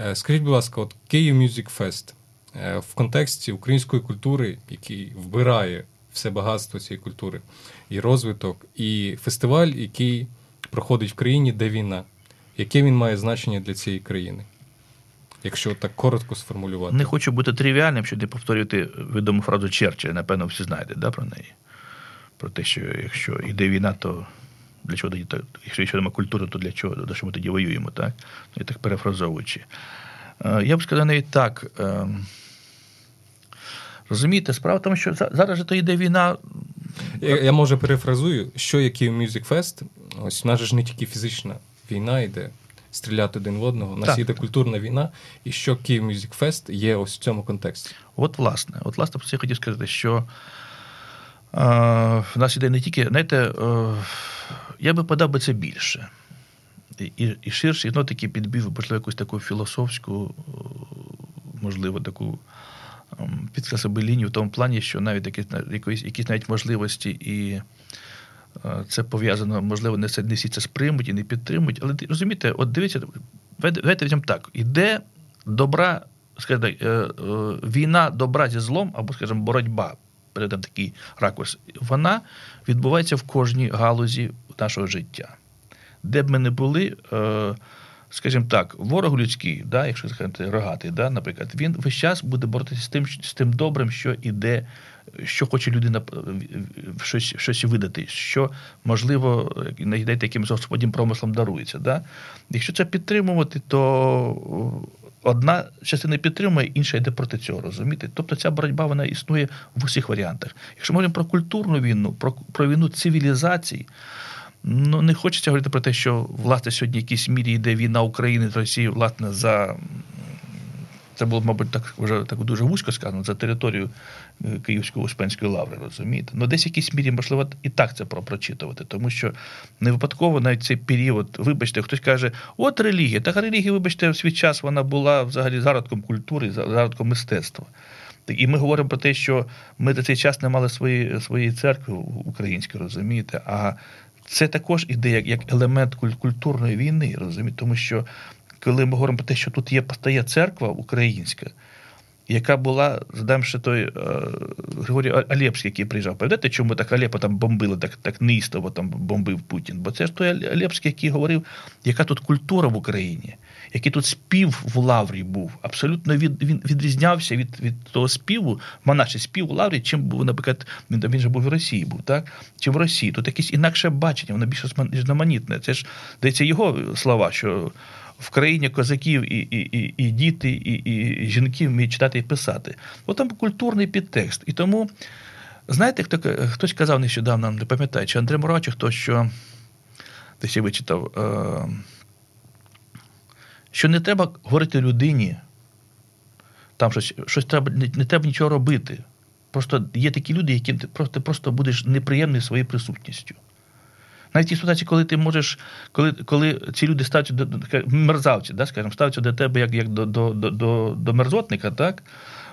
Е, скажіть, будь ласка, от Київ Music Fest. В контексті української культури, який вбирає все багатство цієї культури і розвиток, і фестиваль, який проходить в країні, де війна. Яке він має значення для цієї країни? Якщо так коротко сформулювати. Не хочу бути тривіальним, щоб не повторювати відому фразу Черчилля, напевно, всі знаєте да, про неї. Про те, що якщо йде війна, то для чого тоді якщо ще немає культури, то для чого до що ми тоді воюємо, так? Я так перефразовуючи. Е, я б сказав навіть так. Ем, Розумієте, справа в тому, що зараз же то йде війна. Я, я може перефразую, що є Київ Music Fest, ось у нас ж не тільки фізична війна йде, стріляти один в одного, у нас так. йде культурна війна, і що Київ Music Fest є ось в цьому контексті. От, власне, от, власне, про це я хотів сказати, що е, в нас іде не тільки, знаєте, е, я би подав би це більше. І і ширше, і ну, таки підбив, можливо, якусь таку філософську, можливо, таку Ем, підкреслив лінію в тому плані, що навіть якісь якісь, навіть можливості, і е, це пов'язано, можливо, не не всі це сприймуть і не підтримують. Але розумієте, от дивіться, давайте візьмемо так: іде добра, скажімо, е, е, війна добра зі злом, або, скажімо, боротьба. Передам такий ракурс, вона відбувається в кожній галузі нашого життя. Де б ми не були, скажімо так, ворог людський, да, якщо сказати рогатий, да, наприклад, він весь час буде боротися з тим, з тим добрим, що іде, що хоче людина щось щось видати, що можливо знайдете якимось господнім промислом дарується. Да? Якщо це підтримувати, то одна частина підтримує, інша йде проти цього. розумієте? Тобто ця боротьба вона існує в усіх варіантах. Якщо ми говоримо про культурну війну, про, про війну цивілізацій. Ну, не хочеться говорити про те, що власне сьогодні в якійсь мірі йде війна України з Росією, власне, за це було, мабуть, так вже так дуже вузько сказано, за територію е, Київської Успенської лаври, розумієте? Ну, десь в якійсь мірі, можливо, і так це прочитувати, тому що не випадково навіть цей період, вибачте, хтось каже, от релігія. Так релігія, вибачте, в свій час вона була взагалі зародком культури, зародком мистецтва. І ми говоримо про те, що ми до цей час не мали свої, своєї церкви української, розумієте? А це також іде як як елемент культурної війни, розумієте? Тому що коли ми говоримо про те, що тут є постає церква українська, яка була, ще той е, Григорій Алєпський, який приїжджав. Пам'ятаєте, чому так Алєпо там бомбили, так так неїстово там бомбив Путін? Бо це ж той Алєпський, який говорив, яка тут культура в Україні, який тут спів в Лаврі був. Абсолютно від, він відрізнявся від від того співу, монаший спів у Лаврі, чим був, наприклад, він він же був в Росії, був, так? Чи в Росії. Тут якесь інакше бачення, воно більш різноманітне. Це ж здається його слова, що в країні козаків і і, і, і діти, і і жінки вміють читати і писати. От там культурний підтекст. І тому, знаєте, хто, хтось казав нещодавно, не пам'ятаю, чи Андрей Мурач, чи хто що десь я вичитав, е, що не треба говорити людині, там щось щось треба, не, не треба нічого робити. Просто є такі люди, яким ти просто, просто будеш неприємний своєю присутністю. Навіть ті ситуації, коли ти можеш, коли коли ці люди до, до мерзавці, да, скажімо, ставляться до тебе як як до до, до, до мерзотника, так?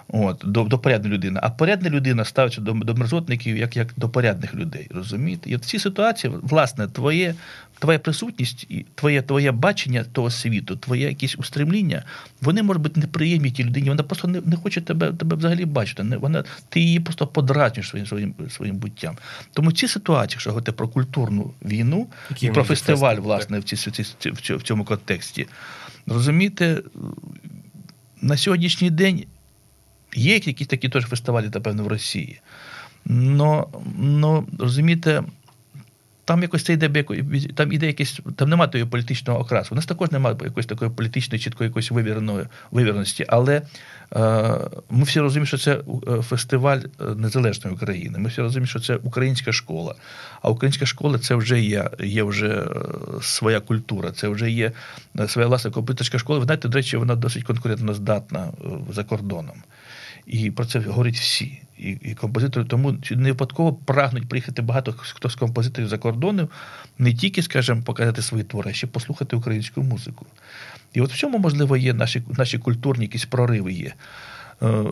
От, до до порядної людини. А порядна людина ставиться до до мерзотників як як до порядних людей. розумієте? І в цій ситуації, власне, твоє, твоя присутність, і твоє твоє бачення того світу, твоє якесь устремління, вони можуть бути неприємні тій людині. Вона просто не не хоче тебе тебе взагалі бачити. Не, вона, Ти її просто подразнюєш своїм своїм, своїм буттям. Тому в цій ситуації, якщо говорити про культурну війну Які і про фестиваль, власне, в, ці, в, в цьому контексті, розумієте, на сьогоднішній день. Є якісь такі теж фестивалі, напевно, в Росії. Но, но розумієте, там якось це йде там іде якесь, там немає тої політичного окрасу. У нас також немає якоїсь такої політичної, чіткої якоїсь вивіреної вивіреності. Але е, ми всі розуміємо, що це е, фестиваль е, незалежної України. Ми всі розуміємо, що це українська школа. А українська школа це вже є є вже е, своя культура, це вже є своя власна комп'ютерська школа. Ви знаєте, до речі, вона досить конкурентно здатна за кордоном. І про це говорять всі. І і композитори тому не випадково прагнуть приїхати багато хто з композиторів за кордону, не тільки, скажімо, показати свої твори, а ще послухати українську музику. І от в цьому, можливо, є наші наші культурні якісь прориви є. Е,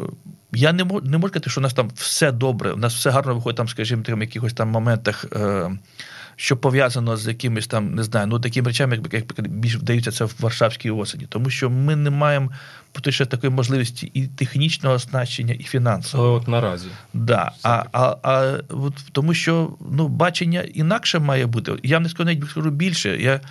я не можу не можу сказати, що у нас там все добре, у нас все гарно виходить, там, скажімо, в якихось там моментах. Е, що пов'язано з якимись там, не знаю, ну такими речами, як, як більш вдаються це в Варшавській осені, тому що ми не маємо ще такої можливості і технічного оснащення, і фінансового. Але от наразі. Да. А, а, а от, Тому що ну, бачення інакше має бути. Я не скажу, навіть скажу більше. Я,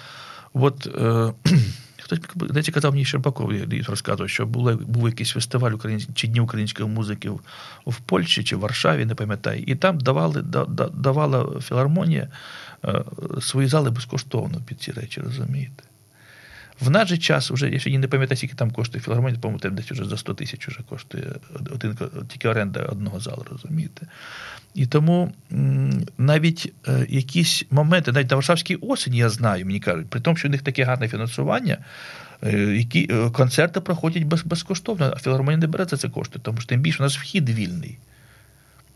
от, е, Хтось десь казав мені Щербаков, розказував, що були, був якийсь фестиваль українсь... чи Дні української музики в, в Польщі чи в Варшаві, не пам'ятаю. І там давали, да, давала філармонія свої зали безкоштовно під ці речі, розумієте? В наш же час, вже, я ще не пам'ятаю, скільки там коштує філармонія, по-моєму, десь вже за 100 тисяч вже коштує один, тільки оренда одного залу, розумієте? І тому навіть е, якісь моменти, навіть на Варшавській осені, я знаю, мені кажуть, при тому, що у них таке гарне фінансування, е, які концерти проходять без, безкоштовно, а філармонія не бере за це кошти, тому що тим більше у нас вхід вільний.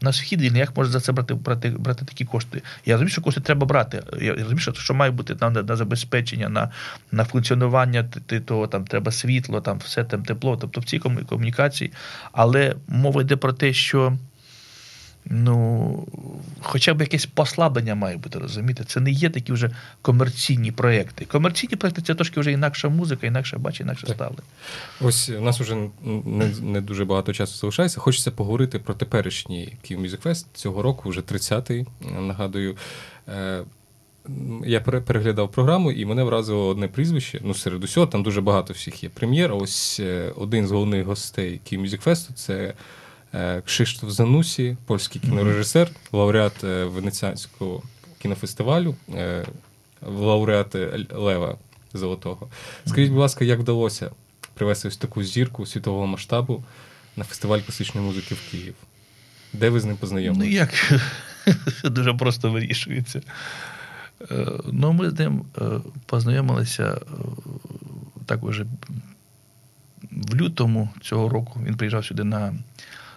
У схід війни, як може за це брати брати, брати такі кошти? Я розумію, що кошти треба брати. Я розумію, що, що має бути на, на забезпечення, на на функціонування того, там треба світло, там все там тепло, тобто в цій комунікації. Але мова йде про те, що ну, хоча б якесь послаблення має бути, розумієте? Це не є такі вже комерційні проекти. Комерційні проекти це трошки вже інакша музика, інакше бачить, інакше ставлення. Ось у нас вже не не дуже багато часу залишається. Хочеться поговорити про теперішній Київ Music Fest цього року, вже 30-й, нагадую. Е, я переглядав програму, і мене вразило одне прізвище. Ну, серед усього, там дуже багато всіх є прем'єр. Ось е, один з головних гостей Київ Music Fest – це Кшиштоф Занусі, польський кінорежисер, лауреат е, Венеціанського кінофестивалю, е, лауреат Лева Золотого. Скажіть, будь ласка, як вдалося привести ось таку зірку світового масштабу на фестиваль класичної музики в Київ? Де ви з ним познайомилися? Ну, як дуже просто вирішується. Ну, Ми з ним познайомилися так уже в лютому цього року. Він приїжджав сюди на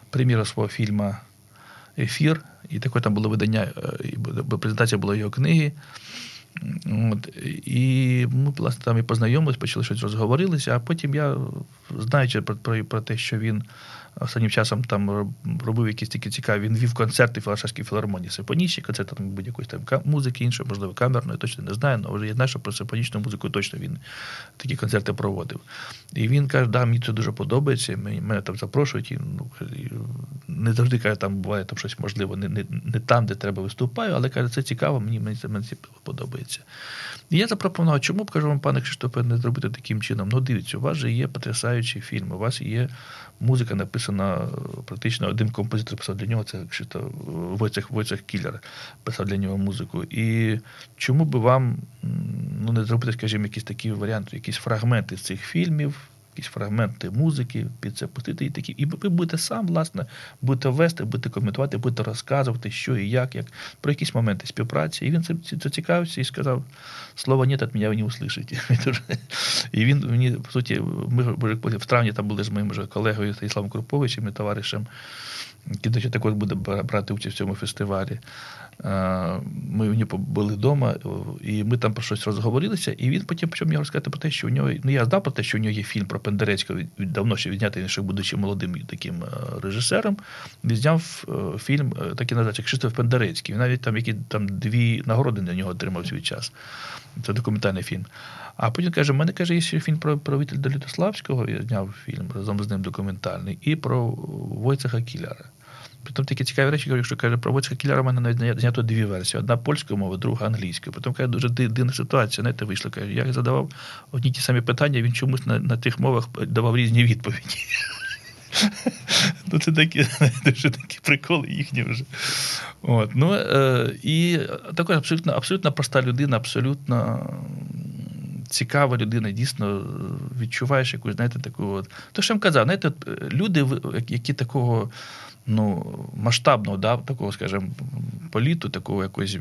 прем'єра свого фільму Ефір. І таке там було видання, е, презентація була його книги. От, І ми власне там і познайомились, почали щось розговорилися, а потім я, знаючи про про, про те, що він останнім часом там робив якісь такі цікаві. Він вів концерти в філармонії, симфонічні концерти, там будь-якої там музики іншої, можливо, камерної, точно не знаю, але вже я знаю, що про симфонічну музику точно він такі концерти проводив. І він каже, да, мені це дуже подобається, мене там запрошують, і ну, не завжди каже, там буває там щось можливо, не не, не там, де треба виступаю, але каже, це цікаво, мені мені мені це подобається. І я запропонував, чому б кажу вам, пане Криштопе, не зробити таким чином? Ну, дивіться, у вас же є потрясаючі фільми, у вас є музика, написана практично один композитор писав для нього, це Войцех, Войцех Кілер писав для нього музику. І чому би вам ну, не зробити, скажімо, якісь такі варіанти, якісь фрагменти з цих фільмів? Якісь фрагменти музики, під це пустити і такі. І ви будете сам, власне, будете вести, будете коментувати, будете розказувати, що і як, як про якісь моменти співпраці. І він це зацікавився і сказав: слово ні, от мене не услышите. І він мені, по суті, ми в травні там були з моїм колегою Станіславом Круповичем і товаришем, який також буде брати участь в цьому фестивалі. Ми у нього були вдома, і ми там про щось розговорилися, і він потім почав мені розказати про те, що у нього. Ну, я знав про те, що у нього є фільм про Пендерецького, давно ще віднятий, ще будучи молодим таким режисером. Він зняв фільм, такий називається Кшиштоф Пендерецький. Він навіть там які там дві нагороди на нього отримав свій час. Це документальний фільм. А потім каже: в мене каже, є ще фільм про правителя Літославського, я зняв фільм разом з ним документальний, і про Войцеха Кіляра. Притом такі цікаві речі, говорю, що каже, про Войцеха Кіляра в мене навіть знято дві версії: одна польською мовою, друга англійською. Потім каже, дуже дивна ситуація. Знаєте, вийшла. Каже, я задавав одні ті самі питання, він чомусь на, на тих мовах давав різні відповіді. Ну, Це такі дуже такі приколи їхні вже. От. Ну, е, І також абсолютно абсолютно проста людина, абсолютно цікава людина, дійсно відчуваєш якусь, знаєте, таку. От. То, що я вам казав, знаєте, люди, які такого ну, масштабного, да, такого, скажімо, політу, такого якогось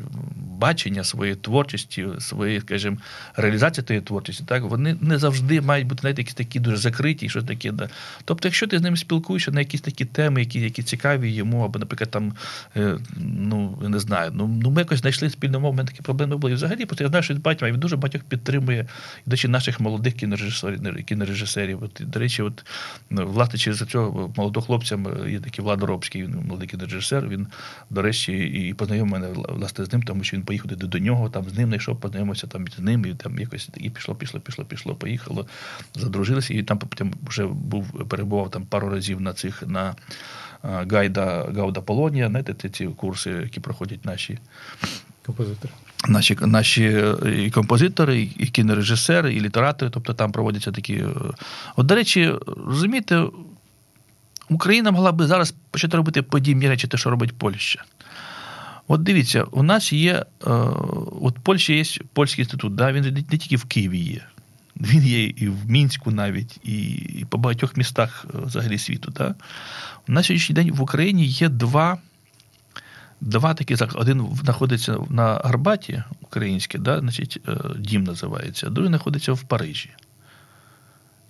бачення своєї творчості, своєї, скажімо, реалізації тієї творчості, так, вони не завжди мають бути навіть якісь такі дуже закриті, що таке. Да. Тобто, якщо ти з ним спілкуєшся на якісь такі теми, які які цікаві йому, або, наприклад, там, е, ну, не знаю, ну, ну ми якось знайшли спільну мову, в мене такі проблеми були. І взагалі, я знаю, що батьма, він дуже багатьох підтримує, до речі, наших молодих кінорежисерів. кінорежисерів. От, До речі, от, ну, власне, через цього молодого хлопця є такий Влад Робський, він молодий кінорежисер, він, до речі, і познайомив мене власне з ним, тому що він поїхав до, до нього, там з ним знайшов, познайомився там з ним, і там якось і пішло, пішло, пішло, пішло, поїхало, задружилися, і там потім вже був, перебував там пару разів на цих на Гайда Гауда Полонія, знаєте, ці курси, які проходять наші композитори. Наші наші і композитори, і кінорежисери, і літератори, тобто там проводяться такі. Е, от, до речі, розумієте, Україна могла би зараз почати робити подібні речі, те, що робить Польща. От дивіться, у нас є, е, от Польща є польський інститут, да, він не тільки в Києві є, він є і в Мінську навіть, і по багатьох містах е, взагалі світу. Да. На сьогоднішній день в Україні є два два такі Один знаходиться на Гарбаті, українське, да, значить, е, дім називається, а другий знаходиться в Парижі.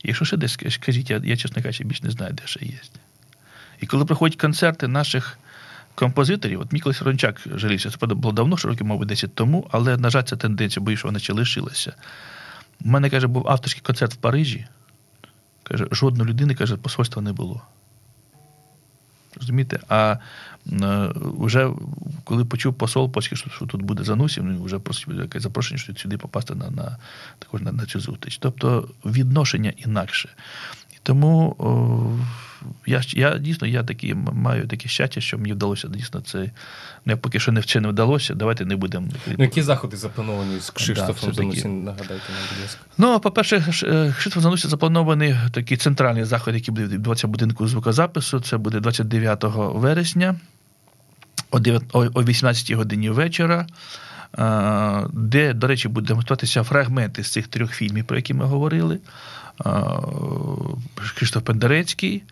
Якщо ще десь скажіть, я, я чесно кажучи, більш не знаю, де ще є. І коли приходять концерти наших композиторів, от Міколас Рончак жалівся, це було давно, що років, мабуть, 10 тому, але, на жаль, ця тенденція, бо що вона ще лишилася. У мене, каже, був авторський концерт в Парижі. Каже, жодної людини, каже, посольства не було. Розумієте? А е, вже коли почув посол польський, що тут буде Занусів, ну, вже просив якесь запрошення, що сюди попасти на на, також на, на цю зустріч. Тобто відношення інакше. І тому о, я я дійсно я такі, маю таке щастя, що мені вдалося дійсно це. Ну, поки що не вче не вдалося, давайте не будемо. Ну, Які заходи заплановані з Кшиштофом да, Занусі, нагадайте нам, будь ласка. Ну, по-перше, Кшиштоф Занусі запланований такий центральний заход, який буде відбуватися в будинку звукозапису. Це буде 29 вересня о 18 годині вечора. Де, до речі, будуть демонструватися фрагменти з цих трьох фільмів, про які ми говорили. Криштоф Пендерецький,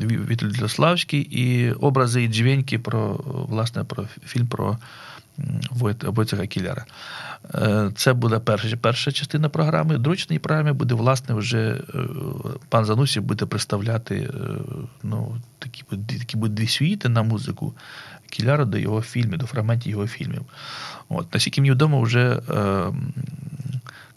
Віталій Ділославський і образи і дзвінки про власне про фільм про Войцеха Кіляра. Е, це буде перша перша частина програми. В другій програмі буде, власне, вже е, пан Занусів буде представляти е, ну, такі такі будуть дві світи на музику Кіляра до його фільмів, до фрагментів його фільмів. От, Наскільки мені вдома вже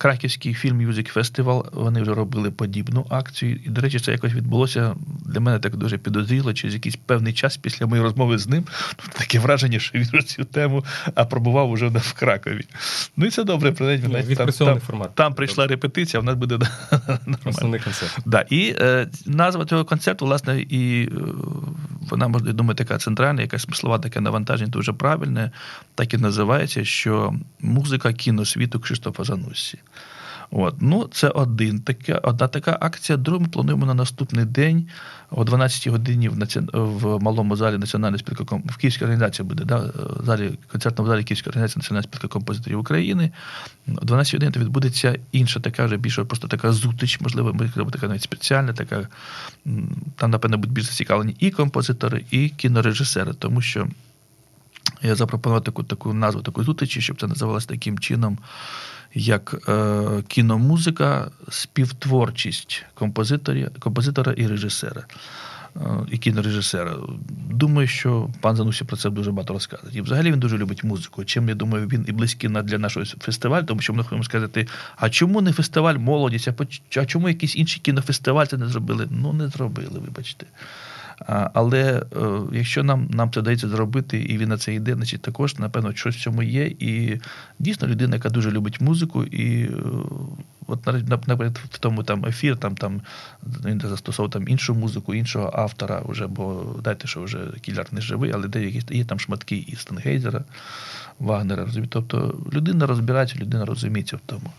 Краківський фільм Music Фестивал. Вони вже робили подібну акцію. І, до речі, це якось відбулося для мене так дуже підозріло, через якийсь певний час після моєї розмови з ним. Таке враження, що він цю тему апробував уже в Кракові. Ну і це добре, принаймні. Там, там, формат. там прийшла репетиція, в нас буде основний концерт. Да. І е, назва цього концерту, власне, і е, вона можна думати, така центральна, якась смислова таке навантаження дуже правильне, так і називається, що музика кіносвіту Кшиштофа Зануссі. От. Ну, Це один таке, одна така акція. Другу ми плануємо на наступний день о 12 годині в наці... в малому залі Національної спілки в Київській організації буде, да, залі, концертному залі Київської організації Національної спілки композиторів України. О 12 годині відбудеться інша така вже більше просто така зустріч, можливо, така навіть спеціальна, така. Там, напевно, будуть більш зацікавлені і композитори, і кінорежисери, тому що. Я запропонував таку таку назву такої зустрічі, щоб це називалося таким чином як е, кіномузика, співтворчість композитора, і режисера. Е, і кінорежисера. Думаю, що пан Занусі про це дуже багато розказує. І взагалі він дуже любить музику. Чим я думаю, він і близький для нашого фестивалю, тому що ми хочемо сказати, а чому не фестиваль молодість, а чому якийсь інший кінофестиваль це не зробили? Ну, не зробили, вибачте. Але е, якщо нам нам це дається зробити, і він на це йде, значить також, напевно, щось в цьому є. І дійсно людина, яка дуже любить музику, і е, от наприклад, в тому там ефір, там там він застосовував там іншу музику, іншого автора, вже, бо дайте, що вже кіляр не живий, але деякі є там шматки і Стенгейзера, Вагнера. Тобто людина розбирається, людина розуміється в тому.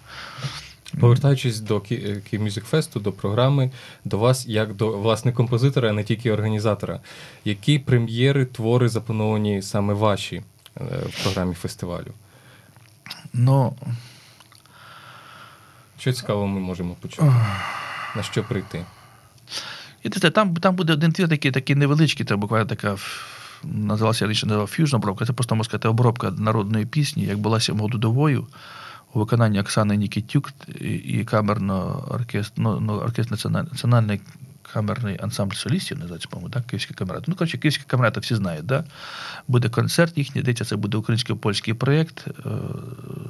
Повертаючись до Key Music Fest, до програми, до вас, як до власне композитора, а не тільки організатора. Які прем'єри, твори заплановані саме ваші е, в програмі фестивалю? Ну, що цікавого ми можемо почути? На що прийти? І Там там буде один твір такий такий невеличкий, це буквально така називалася річ фьюжн обробка. Це просто можна сказати, обробка народної пісні, як була сьогодні додовою у виконанні Оксани Нікітюк і камерно оркестр, ну, ну, національний, камерний ансамбль солістів, називається, по-моєму, так, Київська камерата. Ну, коротше, Київська камерата всі знають, да? буде концерт їхній, здається, це буде українсько-польський проєкт. Е,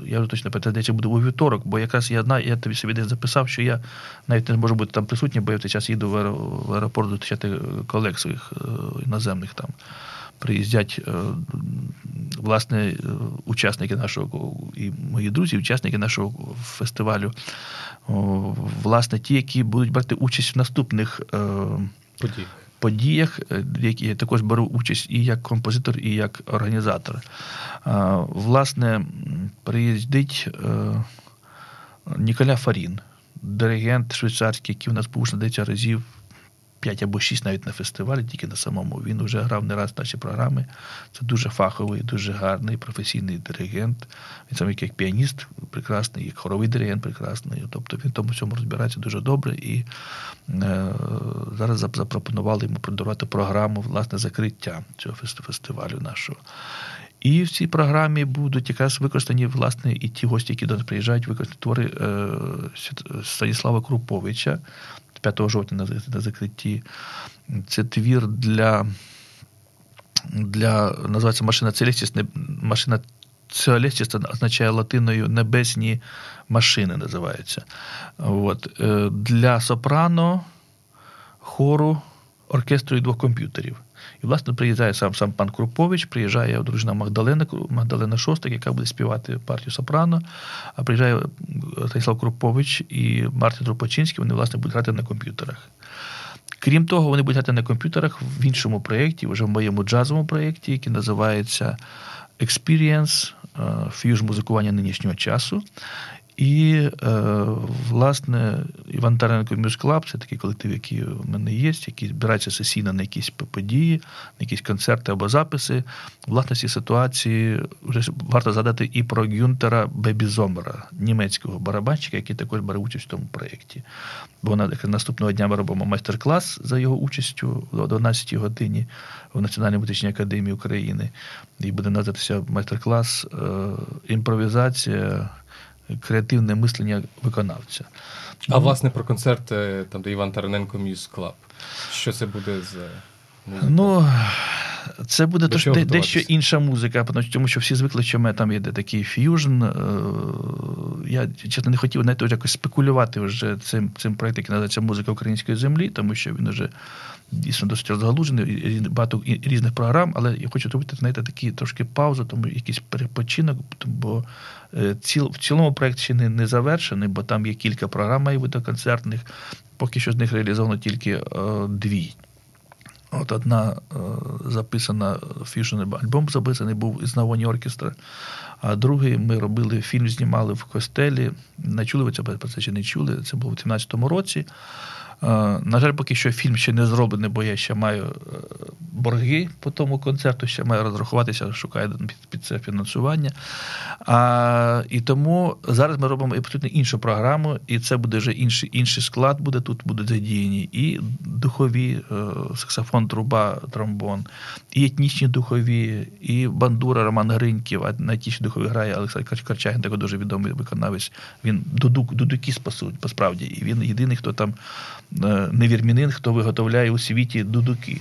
я вже точно пам'ятаю, здається, буде у вівторок, бо якраз я знаю, я тобі собі десь записав, що я навіть не можу бути там присутній, бо я в цей час їду в аеропорт зустрічати колег своїх е, іноземних там приїздять е, власне е, учасники нашого і мої друзі, учасники нашого фестивалю, власне, ті, які будуть брати участь в наступних е, подіях. Подіях, які я також беру участь і як композитор, і як організатор. Власне, приїздить Ніколя Фарін, диригент швейцарський, який у нас був здається, разів 5 або 6 навіть на фестивалі, тільки на самому. Він вже грав не раз наші програми. Це дуже фаховий, дуже гарний професійний диригент. Він сам як піаніст прекрасний, як хоровий диригент прекрасний. Тобто він в тому всьому розбирається дуже добре. І е, зараз запропонували йому подарувати програму власне закриття цього фестивалю нашого. І в цій програмі будуть якраз використані власне і ті гості, які до нас приїжджають, використані твори е, Станіслава Круповича, 5 жовтня на закритті. Це твір для для називається машина Целестіс. Машина Целестіс означає латиною небесні машини називається. От. Е, для сопрано, хору, оркестру і двох комп'ютерів. І, власне, приїжджає сам сам пан Крупович, приїжджає дружина Магдалена Магдалена Шостак, яка буде співати партію Сопрано. А приїжджає Станіслав Крупович і Мартин Тропочинський, вони, власне, будуть грати на комп'ютерах. Крім того, вони будуть грати на комп'ютерах в іншому проєкті, вже в моєму джазовому проєкті, який називається Experience Fusion музикування нинішнього часу. І, е, власне, Іван Тараненко Music Club це такий колектив, який в мене є, який збирається сесійно на якісь події, на якісь концерти або записи. Власне, цій ситуації вже варто згадати і про Гюнтера Бебізомера, німецького барабанщика, який також бере участь в тому проєкті. Бо наступного дня ми робимо майстер-клас за його участю о 12 годині в Національній музичній академії України. І буде називатися майстер-клас е, імпровізація креативне мислення виконавця. А власне про концерт там, де Іван Тараненко Music Club. Що це буде з Ну, Це буде то, де, дещо інша музика, тому що всі звикли, що в мене там є такий ф'южн. Е, я чесно не хотів навіть якось спекулювати вже цим цим проєктом, який називається Музика української землі, тому що він вже дійсно досить розгалужений, багато різних програм, але я хочу зробити знаєте, такі трошки паузу, тому якийсь перепочинок, бо е, ціл, в цілому проєкт ще не, не завершений, бо там є кілька програм має концертних. Поки що з них реалізовано тільки е, дві. От одна е, записана фішний альбом записаний був із Навоні оркестра, а другий ми робили фільм, знімали в костелі. Не чули ви це про це чи не чули? Це було у 2017 році. Е, на жаль, поки що фільм ще не зроблений, бо я ще маю е, борги по тому концерту, ще маю розрахуватися, шукаю під, це фінансування. А, І тому зараз ми робимо абсолютно іншу програму, і це буде вже інший інший склад, буде тут будуть задіяні і духові, е, саксофон, труба, тромбон, і етнічні духові, і бандура Роман Гриньків, а на ті духові грає Олександр Карчагін, такий дуже відомий виконавець. Він дудук, дудуки по справді, і він єдиний, хто там Е, невірмінин, хто виготовляє у світі дудуки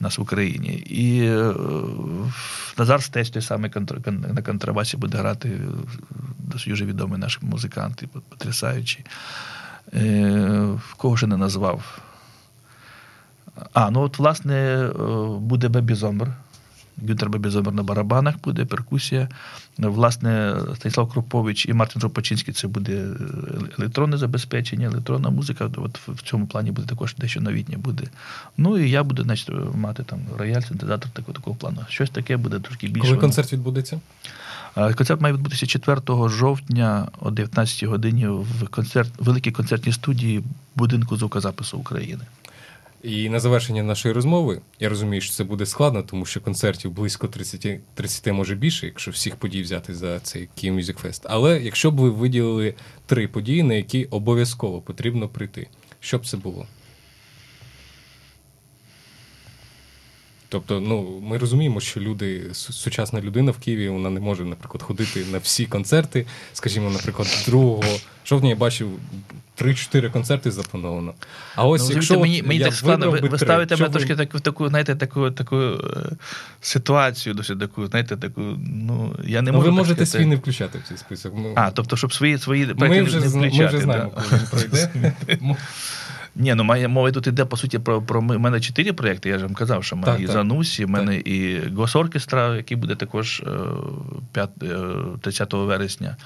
у нас в Україні. І е, Назар Стець той самий на контрабасі буде грати, вже відомий наш музикант, потрясаючий. Е, кого ще не назвав? А, ну от, власне, буде Бебі Зомер. Гюнтер Бебізомер на барабанах буде, перкусія. Власне, Станіслав Крупович і Мартин Жопочинський це буде електронне забезпечення, електронна музика. От В цьому плані буде також дещо новітнє буде. Ну і я буду значить, мати там рояль, синтезатор такого такого плану. Щось таке буде трошки більше. Коли концерт відбудеться? Концерт має відбутися 4 жовтня о 19 годині в концерт, великій концертній студії будинку звукозапису України. І на завершення нашої розмови я розумію, що це буде складно, тому що концертів близько 30, 30 може більше, якщо всіх подій взяти за цей Київ Music Fest. Але якщо б ви виділили три події, на які обов'язково потрібно прийти, що б це було? Тобто, ну ми розуміємо, що люди, сучасна людина в Києві, вона не може, наприклад, ходити на всі концерти. Скажімо, наприклад, 2 жовтня я бачив 3-4 концерти заплановано. А ось ну, якщо мені мені так складно, ви, ви ставите мене трошки таку, таку, знаєте, таку таку е, ситуацію, досить таку, знаєте, таку. Ну я не ну, можу. Ви можете сказати. свій не включати в цей список. Ну, а, тобто, щоб свої свої ми вже, не включати. Ми вже знаємо, да. коли він пройде. Ні, ну має мова тут іде, по суті, про про У мене чотири проєкти, я ж вам казав, що в мене так, і так. Занусі, в мене так. і Госоркестра, який буде також 5, е, 30 е, вересня.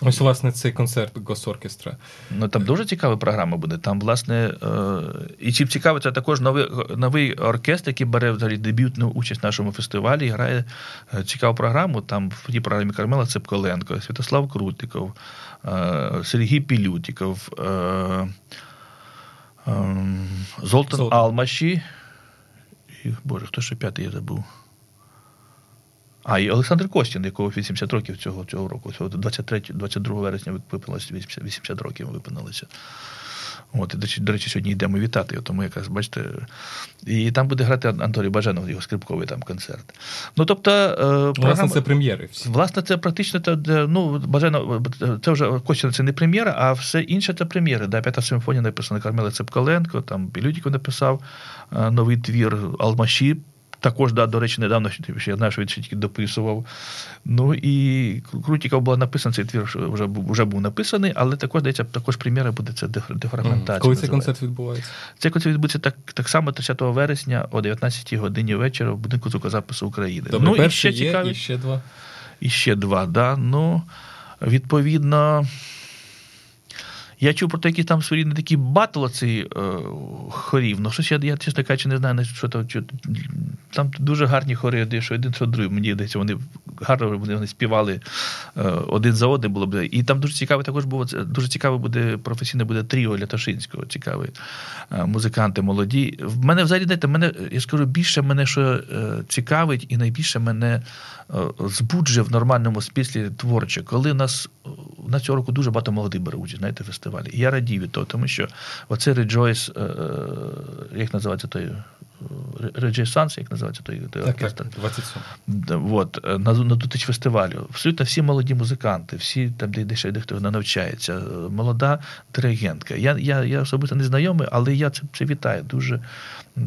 Ось, власне, цей концерт Госоркестра. Ну там дуже цікава програма буде. Там, власне, е, і чим цікаво, це також новий новий оркестр, який бере взагалі дебютну участь в нашому фестивалі і грає цікаву програму. Там в тій програмі Кармела Цепколенко, Святослав Крутиков, Сергій Пілютіков. Ем, Золтан Золотан. Алмаші. І, Боже, хто ще п'ятий я забув? А, і Олександр Костін, якого 80 років цього цього року, 23, 22 вересня випиналося, 80, 80 років випиналося. От, і, До речі, сьогодні йдемо вітати його, тому якраз, бачите, і там буде грати Анатолій Бажанов, його скрипковий там концерт. Ну, тобто, е, програма, Власне, це прем'єри. всі. Власне, це практично ну, Бажанов, це вже Костяна це не прем'єра, а все інше це прем'єри. Да, П'ята симфонія написана Кармела Цепкаленко, там Білюдіко написав е, новий твір Алмаші. Також, да, до речі, недавно я знаю, що він ще тільки дописував. Ну і Крутіков була написана, цей твір вже вже був написаний, але також здається, також прем'єра буде це дефрагментація. Коли цей концерт відбувається? Цей концерт відбудеться так так само 30 вересня о 19 годині вечора в будинку звукозапису України. Добре, ну, і ще є, цікаві. І ще два. І ще два, да. Ну, відповідно. Я чув про такі там своєрідні такі батл ці е, хорів. Ну, щось я, я чесно кажучи, не знаю, що там. Що, там дуже гарні хори, що один, що другий. Мені здається, вони гарно вони, вони співали е, один за одним було б. І там дуже цікаве також було дуже цікаве буде професійне буде тріо Лятошинського, цікаві е, музиканти молоді. В мене взагалі знаєте, мене, я скажу, більше мене що е, цікавить, і найбільше мене збуджує в нормальному спіслі творче, коли нас на цього року дуже багато молодих бере участь, знаєте, фестивалі. І я радію від того, тому що оце Rejoice, е, як називається той Реджесанс, як називається той, той так, оркестр. Так, 27. От, на, на дотич фестивалю. Абсолютно всі молоді музиканти, всі там, де, де ще дехто навчається, молода диригентка. Я я, я особисто не знайомий, але я це це вітаю. Дуже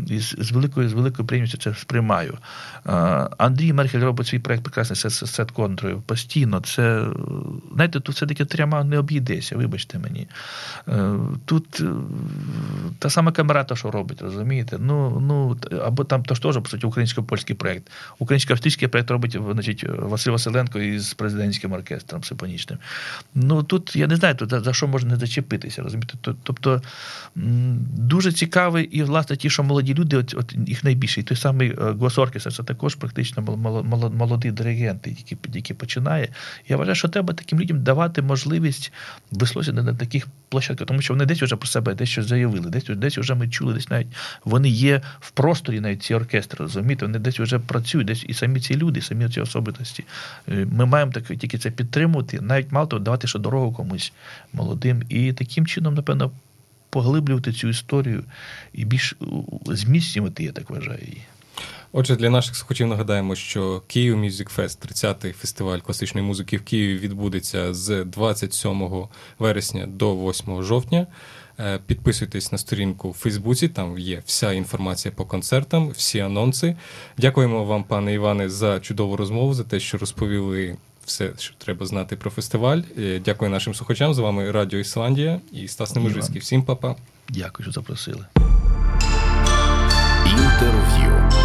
і з, з великою з великою приємністю це сприймаю. Андрій Мерхель робить свій проєкт прекрасний сет контрою постійно. Це, знаєте, тут все-таки трьома не обійдеться, вибачте мені. Е, тут е, та сама камерата, що робить, розумієте? Ну, ну, Або там то ж теж, по суті, українсько-польський проєкт. Українсько-австрійський проєкт робить значить, Василь Василенко із президентським оркестром симфонічним. Ну, тут я не знаю, тут, за що можна не зачепитися. розумієте? Тобто дуже цікавий і, власне, ті, що молоді люди, от, от їх найбільше. І той самий Госоркестр, це також практично молодий диригент, який, який починає. Я вважаю, що треба таким людям давати можливість висловитися на таких площадках, тому що вони десь вже про себе дещо заявили, десь десь вже ми чули, десь навіть вони є в просторі, навіть ці оркестри, розумієте, вони десь вже працюють, десь і самі ці люди, самі ці особистості. Е, ми маємо так, тільки це підтримувати, навіть мало того, давати ще дорогу комусь молодим. І таким чином, напевно, поглиблювати цю історію і більш зміцнювати, я так вважаю її. Отже, для наших слухачів нагадаємо, що Київ Music Fest, 30-й фестиваль класичної музики в Києві, відбудеться з 27 вересня до 8 жовтня. Е, підписуйтесь на сторінку в Фейсбуці, там є вся інформація по концертам, всі анонси. Дякуємо вам, пане Іване, за чудову розмову, за те, що розповіли все, що треба знати про фестиваль. Е, дякую нашим слухачам. З вами Радіо Ісландія і Стас Немежицький. Всім па-па. Дякую, що запросили. Інтерв'ю.